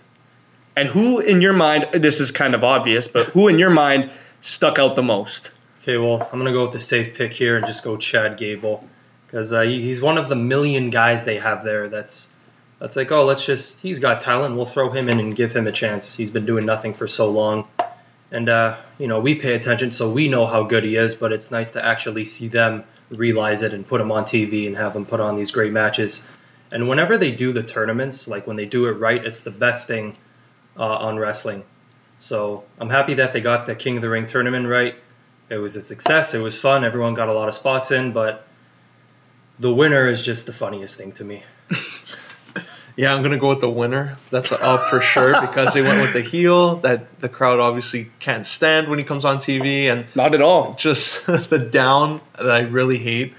A: And who in your mind? This is kind of obvious, but who in your mind stuck out the most?
B: Okay, well I'm gonna go with the safe pick here and just go Chad Gable because uh, he's one of the million guys they have there. That's that's like, oh, let's just, he's got talent. We'll throw him in and give him a chance. He's been doing nothing for so long. And, uh, you know, we pay attention so we know how good he is, but it's nice to actually see them realize it and put them on TV and have them put on these great matches. And whenever they do the tournaments, like when they do it right, it's the best thing uh, on wrestling. So I'm happy that they got the King of the Ring tournament right. It was a success. It was fun. Everyone got a lot of spots in, but the winner is just the funniest thing to me.
C: Yeah, I'm gonna go with the winner. That's an up for sure because they went with the heel that the crowd obviously can't stand when he comes on TV, and
A: not at all.
C: Just the down that I really hate.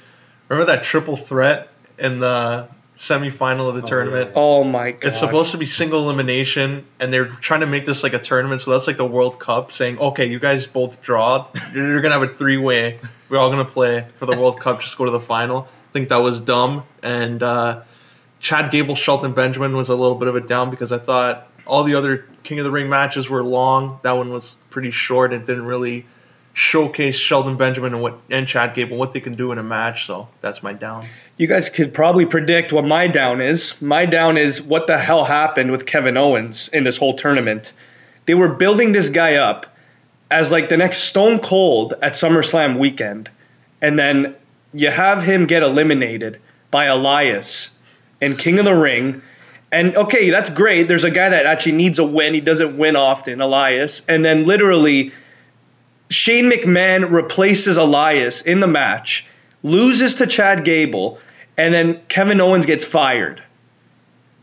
C: Remember that triple threat in the semifinal of the
B: oh,
C: tournament?
B: Yeah.
A: Oh my god!
C: It's supposed to be single elimination, and they're trying to make this like a tournament. So that's like the World Cup, saying, okay, you guys both draw. You're gonna have a three way. We're all gonna play for the World Cup. Just go to the final. I think that was dumb and. uh Chad Gable, Shelton Benjamin was a little bit of a down because I thought all the other King of the Ring matches were long. That one was pretty short and didn't really showcase Shelton Benjamin and what and Chad Gable what they can do in a match. So that's my down.
A: You guys could probably predict what my down is. My down is what the hell happened with Kevin Owens in this whole tournament. They were building this guy up. as like the next Stone Cold at SummerSlam weekend, and then you have him get eliminated by Elias in King of the Ring. And okay, that's great. There's a guy that actually needs a win. He doesn't win often, Elias. And then literally, Shane McMahon replaces Elias in the match, loses to Chad Gable, and then Kevin Owens gets fired.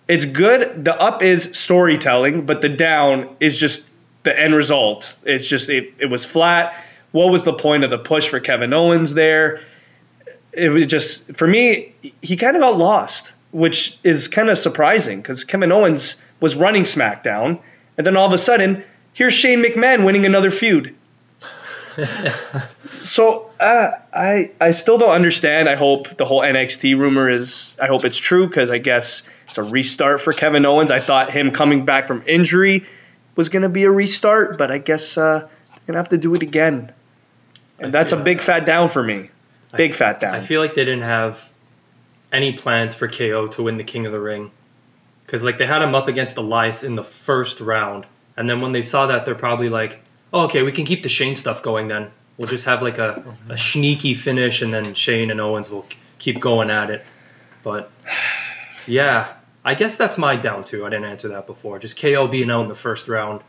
A: It's good. The up is storytelling, but the down is just the end result. It's just it, it was flat. What was the point of the push for Kevin Owens there? It was just for me, he kind of got lost, which is kind of surprising because Kevin Owens was running SmackDown, and then all of a sudden, here's Shane McMahon winning another feud. so uh, I I still don't understand. I hope the whole NXT rumor is. I hope it's true because I guess it's a restart for Kevin Owens. I thought him coming back from injury was going to be a restart, but I guess uh, they're to have to do it again. And that's a big fat down for me. Big
B: I,
A: fat down.
B: I feel like they didn't have any plans for KO to win the King of the Ring. Because, like, they had him up against Elias in the first round. And then when they saw that, they're probably like, oh, okay, we can keep the Shane stuff going then. We'll just have, like, a, mm-hmm. a sneaky finish, and then Shane and Owens will keep going at it. But, yeah, I guess that's my down too. I didn't answer that before. Just KO being out in the first round.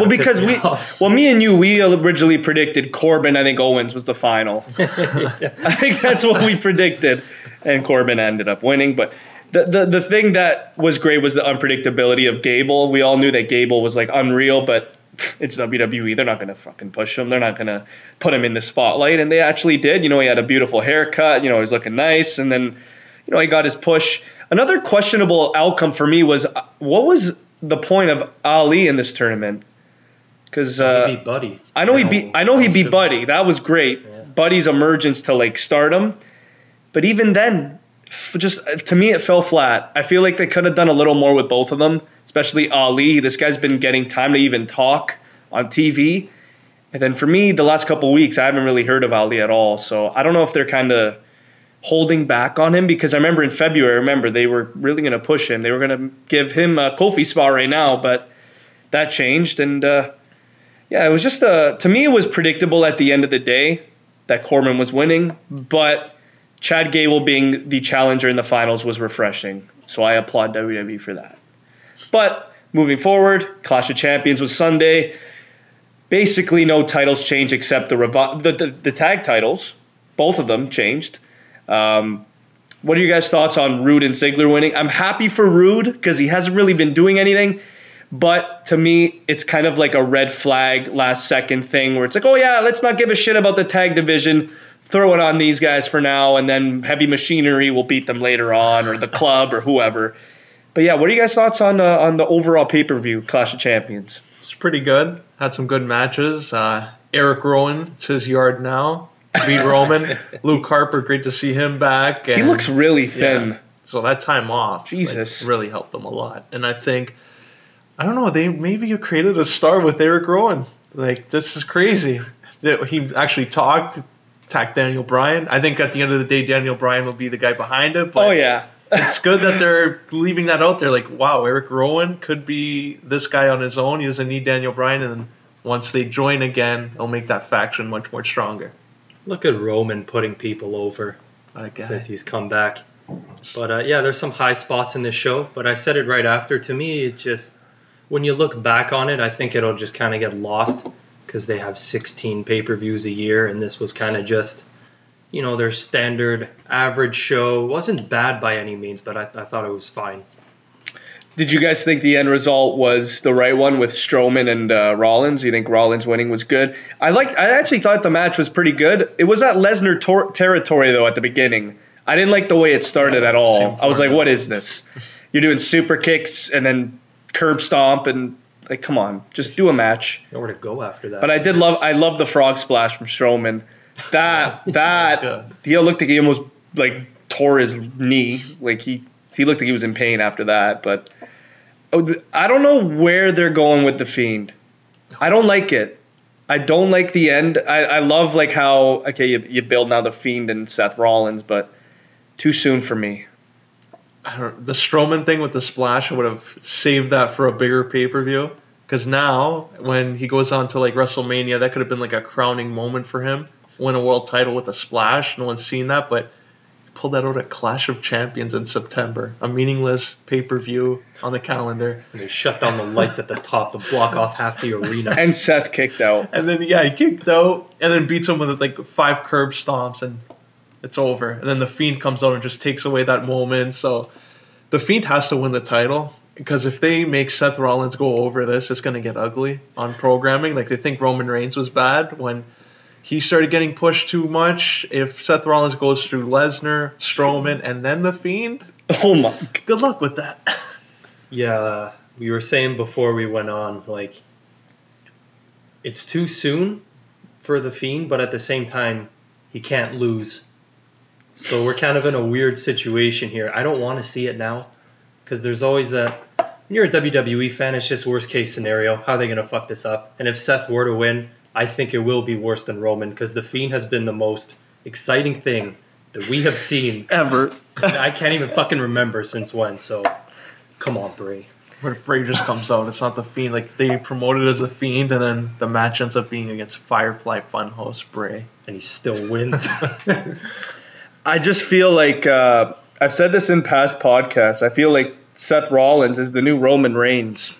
A: Well, because we, off. well, me and you, we originally predicted Corbin. I think Owens was the final. I think that's what we predicted, and Corbin ended up winning. But the, the the thing that was great was the unpredictability of Gable. We all knew that Gable was like unreal, but it's WWE. They're not going to fucking push him. They're not going to put him in the spotlight, and they actually did. You know, he had a beautiful haircut. You know, he's looking nice, and then you know he got his push. Another questionable outcome for me was uh, what was the point of Ali in this tournament? Because uh,
B: he beat Buddy.
A: I know he beat. I know he beat Buddy. That was great. Yeah. Buddy's emergence to like stardom, but even then, just to me, it fell flat. I feel like they could have done a little more with both of them, especially Ali. This guy's been getting time to even talk on TV. And then for me, the last couple weeks, I haven't really heard of Ali at all. So I don't know if they're kind of holding back on him because I remember in February, I remember they were really going to push him. They were going to give him a Kofi spot right now, but that changed. And uh, yeah, it was just a, to me, it was predictable at the end of the day that Corbin was winning, but Chad Gable being the challenger in the finals was refreshing. So I applaud WWE for that. But moving forward, Clash of Champions was Sunday. Basically, no titles changed except the, the, the, the tag titles. Both of them changed. Um, what are you guys' thoughts on Roode and Ziggler winning? I'm happy for Roode because he hasn't really been doing anything. But to me, it's kind of like a red flag last second thing where it's like, oh yeah, let's not give a shit about the tag division. Throw it on these guys for now, and then Heavy Machinery will beat them later on, or the club, or whoever. But yeah, what are you guys' thoughts on uh, on the overall pay per view Clash of Champions?
C: It's pretty good. Had some good matches. Uh, Eric Rowan, it's his yard now beat Roman. Luke Harper, great to see him back.
A: And, he looks really thin. Yeah,
C: so that time off,
A: Jesus,
C: like, really helped him a lot. And I think, I don't know, they maybe you created a star with Eric Rowan. Like this is crazy. That he actually talked, attacked Daniel Bryan. I think at the end of the day, Daniel Bryan will be the guy behind it.
A: But oh yeah.
C: it's good that they're leaving that out there. Like, wow, Eric Rowan could be this guy on his own. He doesn't need Daniel Bryan, and once they join again, it'll make that faction much more stronger.
B: Look at Roman putting people over since he's come back. But uh, yeah, there's some high spots in this show. But I said it right after. To me, it just when you look back on it, I think it'll just kind of get lost because they have 16 pay-per-views a year, and this was kind of just you know their standard average show. It wasn't bad by any means, but I, I thought it was fine.
A: Did you guys think the end result was the right one with Strowman and uh, Rollins? You think Rollins winning was good? I liked. I actually thought the match was pretty good. It was at Lesnar tor- territory though at the beginning. I didn't like the way it started yeah, at all. I was like, "What is this? You're doing super kicks and then curb stomp and like, come on, just do a match."
B: Nowhere to go after that.
A: But I did love. I love the frog splash from Strowman. That that he looked like he almost like tore his knee. Like he he looked like he was in pain after that. But Oh, I don't know where they're going with the Fiend. I don't like it. I don't like the end. I, I love like how okay you, you build now the Fiend and Seth Rollins, but too soon for me.
C: I don't, the Strowman thing with the splash, I would have saved that for a bigger pay per view. Because now, when he goes on to like WrestleMania, that could have been like a crowning moment for him. Win a world title with a splash. No one's seen that, but he pulled that out at Clash of Champions in September, a meaningless pay per view on the calendar.
B: And they shut down the lights at the top to block off half the arena.
A: And Seth kicked out.
C: And then yeah, he kicked out, and then beats him with like five curb stomps, and it's over. And then the Fiend comes out and just takes away that moment. So the Fiend has to win the title because if they make Seth Rollins go over this, it's gonna get ugly on programming. Like they think Roman Reigns was bad when he started getting pushed too much. If Seth Rollins goes through Lesnar, Strowman, and then the Fiend,
A: Oh my.
C: good luck with that.
B: Yeah, we were saying before we went on, like, it's too soon for the Fiend, but at the same time, he can't lose. So we're kind of in a weird situation here. I don't want to see it now, because there's always that. When you're a WWE fan, it's just worst case scenario. How are they going to fuck this up? And if Seth were to win, I think it will be worse than Roman, because the Fiend has been the most exciting thing that we have seen.
A: Ever.
B: I can't even fucking remember since when. So, come on, Bray.
C: What if Bray just comes out? It's not the Fiend. Like they promoted as a Fiend, and then the match ends up being against Firefly Funhouse Bray.
B: and he still wins.
A: I just feel like uh, I've said this in past podcasts. I feel like Seth Rollins is the new Roman Reigns,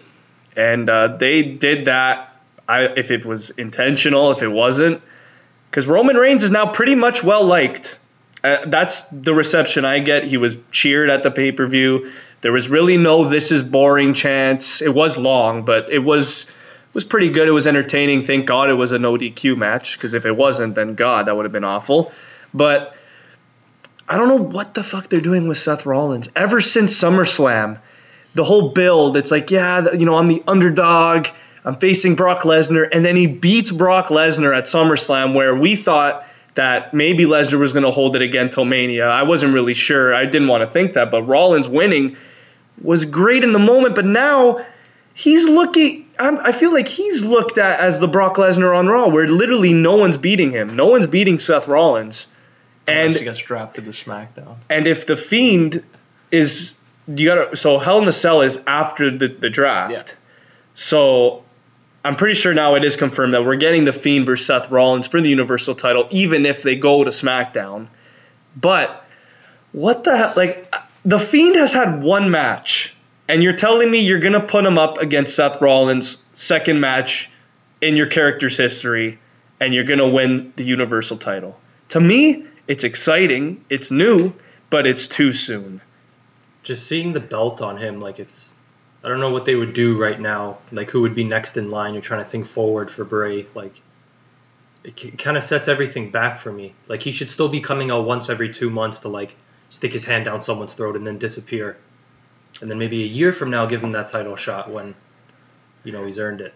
A: and uh, they did that. I, if it was intentional, if it wasn't, because Roman Reigns is now pretty much well liked. Uh, that's the reception I get. He was cheered at the pay per view. There was really no "this is boring" chance. It was long, but it was was pretty good. It was entertaining. Thank God it was a no DQ match, because if it wasn't, then God, that would have been awful. But I don't know what the fuck they're doing with Seth Rollins. Ever since SummerSlam, the whole build, it's like, yeah, you know, I'm the underdog. I'm facing Brock Lesnar, and then he beats Brock Lesnar at SummerSlam, where we thought that maybe Lesnar was going to hold it again till Mania. I wasn't really sure. I didn't want to think that, but Rollins winning was great in the moment. But now he's looking. I'm, I feel like he's looked at as the Brock Lesnar on Raw, where literally no one's beating him. No one's beating Seth Rollins.
C: Unless
A: And
C: he gets drafted to SmackDown.
A: and if the Fiend is you gotta so Hell in the Cell is after the, the draft.
C: Yeah.
A: So I'm pretty sure now it is confirmed that we're getting the Fiend versus Seth Rollins for the Universal title, even if they go to SmackDown. But what the hell like the Fiend has had one match, and you're telling me you're gonna put him up against Seth Rollins' second match in your character's history, and you're gonna win the Universal title. To me, it's exciting, it's new, but it's too soon.
B: Just seeing the belt on him, like it's. I don't know what they would do right now. Like who would be next in line? You're trying to think forward for Bray. Like it, kind of sets everything back for me. Like he should still be coming out once every two months to like stick his hand down someone's throat and then disappear. And then maybe a year from now, give him that title shot when, you know, he's earned it.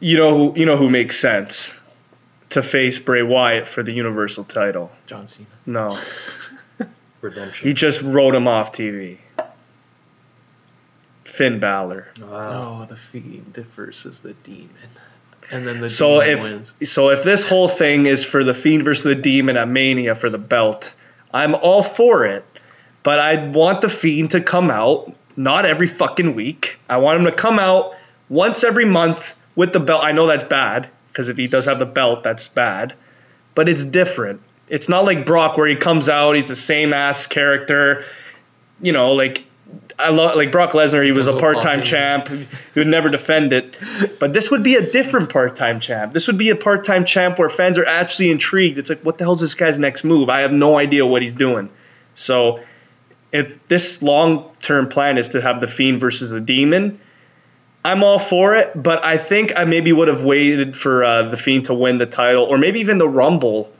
A: You know who you know who makes sense to face Bray Wyatt for the Universal title.
C: John Cena.
A: No.
B: Redemption.
A: He just wrote him off TV. Finn Balor.
B: Wow.
C: Oh, the Fiend versus the Demon. And then the
A: So
C: Demon
A: if
C: wins.
A: so if this whole thing is for the Fiend versus the Demon at Mania for the belt, I'm all for it. But I want the Fiend to come out not every fucking week. I want him to come out once every month with the belt. I know that's bad because if he does have the belt, that's bad. But it's different. It's not like Brock where he comes out, he's the same ass character. You know, like I love like Brock Lesnar. He was a part-time champ who would never defend it. But this would be a different part-time champ. This would be a part-time champ where fans are actually intrigued. It's like, what the hell's this guy's next move? I have no idea what he's doing. So, if this long-term plan is to have the Fiend versus the Demon, I'm all for it. But I think I maybe would have waited for uh, the Fiend to win the title, or maybe even the Rumble.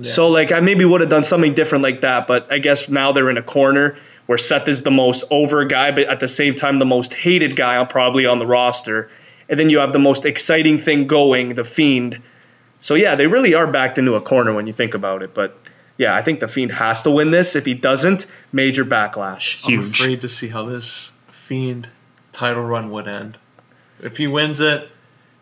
A: So like I maybe would have done something different like that, but I guess now they're in a corner where Seth is the most over guy, but at the same time the most hated guy probably on the roster. And then you have the most exciting thing going, the Fiend. So yeah, they really are backed into a corner when you think about it. But yeah, I think the Fiend has to win this. If he doesn't, major backlash. Huge.
C: I'm afraid to see how this Fiend title run would end. If he wins it,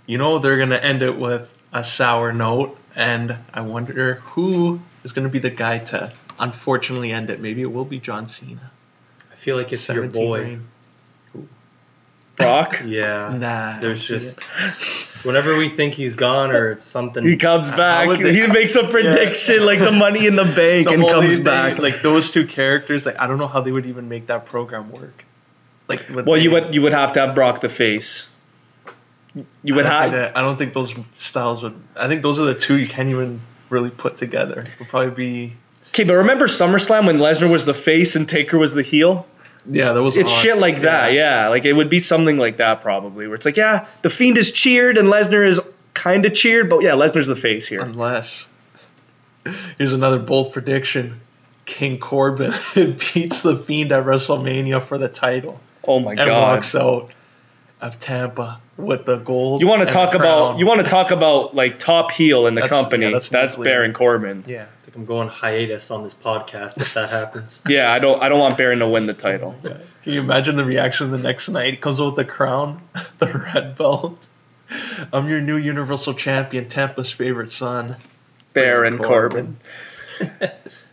C: you know they're going to end it with a sour note, and I wonder who is going to be the guy to unfortunately end it. Maybe it will be John Cena.
B: I feel like it's your boy.
C: reign.
A: Brock.
B: Yeah.
C: Nah.
B: There's just whenever we think he's gone or it's something.
A: He comes back.
C: they-
A: he makes a prediction like the money in the bank
C: The
A: and
C: only
A: comes
C: thing-
A: back.
C: Like those two characters, like I don't know how they would even make that program work. Like,
A: well, you would you would have to have Brock the face. You would
C: I
A: have.
C: I don't think those styles would. I think those are the two you can't even really put together. It would probably be.
A: Okay, but remember SummerSlam when Lesnar was the face and Taker was the heel?
C: Yeah, that was.
A: It's
C: odd.
A: shit like that, yeah. Like it would be something like that probably, where it's like, yeah, the Fiend is cheered and Lesnar is kind of cheered, but yeah, Lesnar's the face here.
C: Unless. Here's another bold prediction: King Corbin beats the Fiend at WrestleMania for the title
A: Oh my
C: and
A: god.
C: walks out of Tampa with the gold.
A: You want to talk about you want to talk about like top heel in the
C: That's-
A: company?
C: yeah,
A: that's
C: that's.
A: Baron Corbin.
C: Yeah.
B: I think I'm going hiatus on this podcast if that happens.
A: Yeah, I don't I don't want Baron to win the title.
C: Can you imagine the reaction the next night? He comes out with the crown, the red belt. I'm your new Universal Champion, Tampa's favorite son.
A: Baron
C: Corbin.
A: Corbin.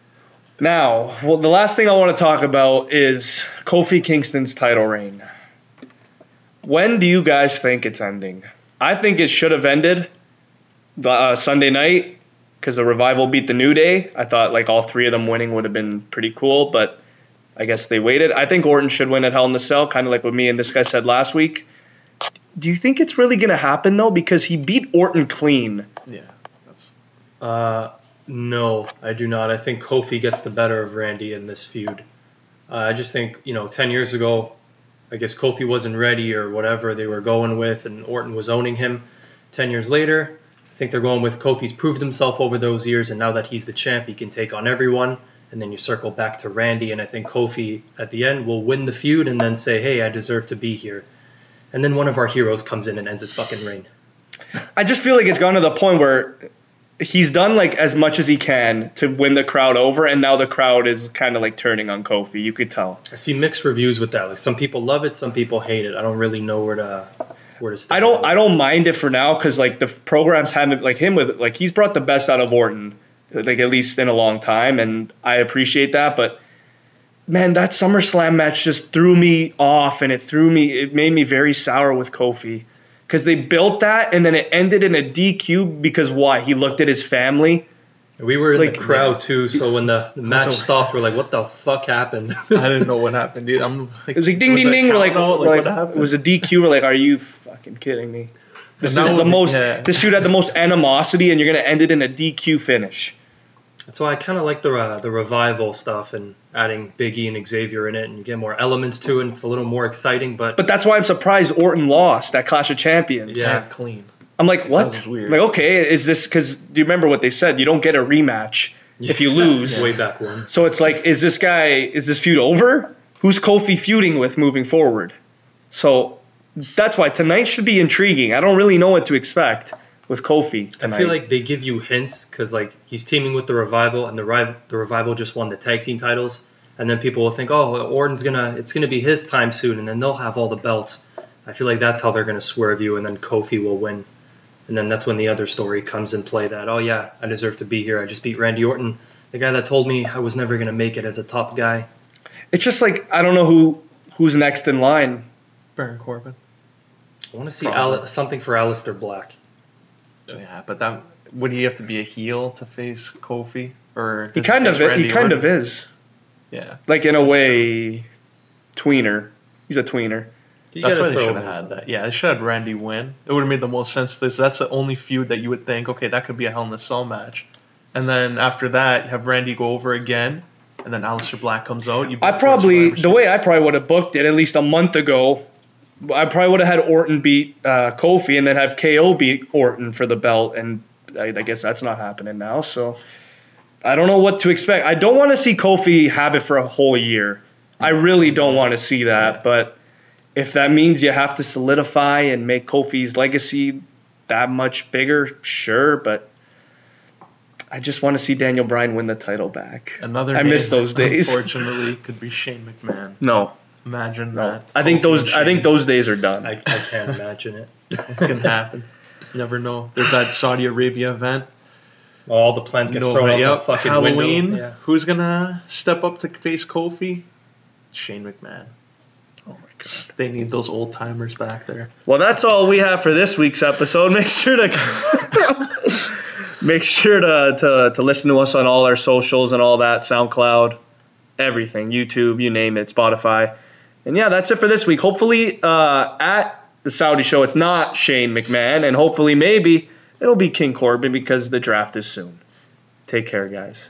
A: now, well, the last thing I want to talk about is Kofi Kingston's title reign. When do you guys think it's ending? I think it should have ended the uh, Sunday night because the revival beat the New Day. I thought like all three of them winning would have been pretty cool, but I guess they waited. I think Orton should win at Hell in the Cell, kind of like what me and this guy said last week. Do you think it's really going to happen though? Because he beat Orton clean.
C: Yeah. That's
B: Uh, no, I do not. I think Kofi gets the better of Randy in this feud. Uh, I just think, you know, 10 years ago, I guess Kofi wasn't ready or whatever they were going with, and Orton was owning him. 10 years later, I think they're going with Kofi's proved himself over those years, and now that he's the champ, he can take on everyone. And then you circle back to Randy, and I think Kofi at the end will win the feud and then say, hey, I deserve to be here. And then one of our heroes comes in and ends his fucking reign.
A: I just feel like it's gone to the point where he's done like as much as he can to win the crowd over, and now the crowd is kind of like turning on Kofi. You could tell.
B: I see mixed reviews with that. Like some people love it, some people hate it. I don't really know where to where to stand.
A: I don't. I don't mind it for now because like the programs haven't like him with like he's brought the best out of Orton, like at least in a long time, and I appreciate that. But man, that SummerSlam match just threw me off, and it threw me. It made me very sour with Kofi because they built that, and then it ended in a DQ because why? He looked at his family.
B: We were in
A: Like-
B: the crowd too, so when the, the match
C: So-
B: stopped, we're like, "What the fuck happened?"
C: I didn't know what happened, dude. I'm like,
A: It was like ding
C: was
A: ding ding. We're like,
C: count out?
A: we're like,
C: what
A: it was a DQ. We're like, are you fucking kidding me? This
C: And
A: is the
C: would-
A: most.
C: yeah.
A: This dude had the most animosity, and you're gonna end it in a DQ finish.
B: That's why I kind of like the uh, the revival stuff and adding Biggie and Xavier in it, and you get more elements to it. and It's a little more exciting, but,
A: But that's why I'm surprised Orton lost that Clash of Champions.
B: Yeah.
C: yeah, clean.
A: I'm like, what?
C: That was weird.
A: Like, okay, is this because do you remember what they said? You don't get a rematch if you lose.
B: way back when.
A: So it's like, is this guy, is this feud over? Who's Kofi feuding with moving forward? So that's why tonight should be intriguing. I don't really know what to expect with Kofi tonight.
B: I feel like they give you hints because like he's teaming with the revival, and the Riv- the revival just won the tag team titles, and then people will think, "Oh, Orton's gonna it's gonna be his time soon," and then they'll have all the belts. I feel like that's how they're gonna swerve you, and then Kofi will win. And then that's when the other story comes in play that, oh yeah, I deserve to be here. I just beat Randy Orton, the guy that told me I was never going to make it as a top guy.
A: it's just like I don't know who who's next in line.
C: Baron Corbin.
B: I want to see
C: Probably.
B: Ali- something for Aleister Black.
C: Yeah, but that would he have to be a heel to face Kofi or
A: He kind of
C: Randy
A: he kind of is
C: Yeah,
A: like in a way, tweener. He's a tweener.
B: You
C: that's why they should have had that. Yeah, they should have had Randy win. It would have made the most sense. This that's the only feud that you would think, okay, that could be a Hell in a Cell match, and then after that, have Randy go over again, and then Aleister Black comes out. You
A: I probably the way I probably would have booked it at least a month ago. I probably would have had Orton beat uh, Kofi and then have KO beat Orton for the belt, and I, I guess that's not happening now. So I don't know what to expect. I don't want to see Kofi have it for a whole year. I really don't want to see that.
C: Yeah.
A: But if that means you have to solidify and make Kofi's legacy that much bigger, sure. But I just want to see Daniel Bryan win the title back.
C: Another.
A: I
C: name,
A: miss those days.
C: Unfortunately, could be Shane McMahon.
A: No,
C: Imagine
A: No,
C: that.
A: I think
C: Kofi
A: those.
C: and
A: I think those days are done.
B: I, I can't imagine it.
C: It can happen. You never know. There's that Saudi Arabia event.
B: All the plans get
C: No,
B: thrown out
C: yep.
B: the fucking
C: Halloween.
B: window.
C: Who's gonna step up to face Kofi? Shane McMahon.
A: oh my god.
C: They need those old timers back there.
A: Well, that's all we have for this week's episode. Make sure to make sure to, to to listen to us on all our socials and all that, SoundCloud, everything, YouTube, you name it, Spotify. And yeah, that's it for this week. Hopefully, uh, at the Saudi show, it's not Shane McMahon, and hopefully, maybe it'll be King Corbin because the draft is soon. Take care, guys.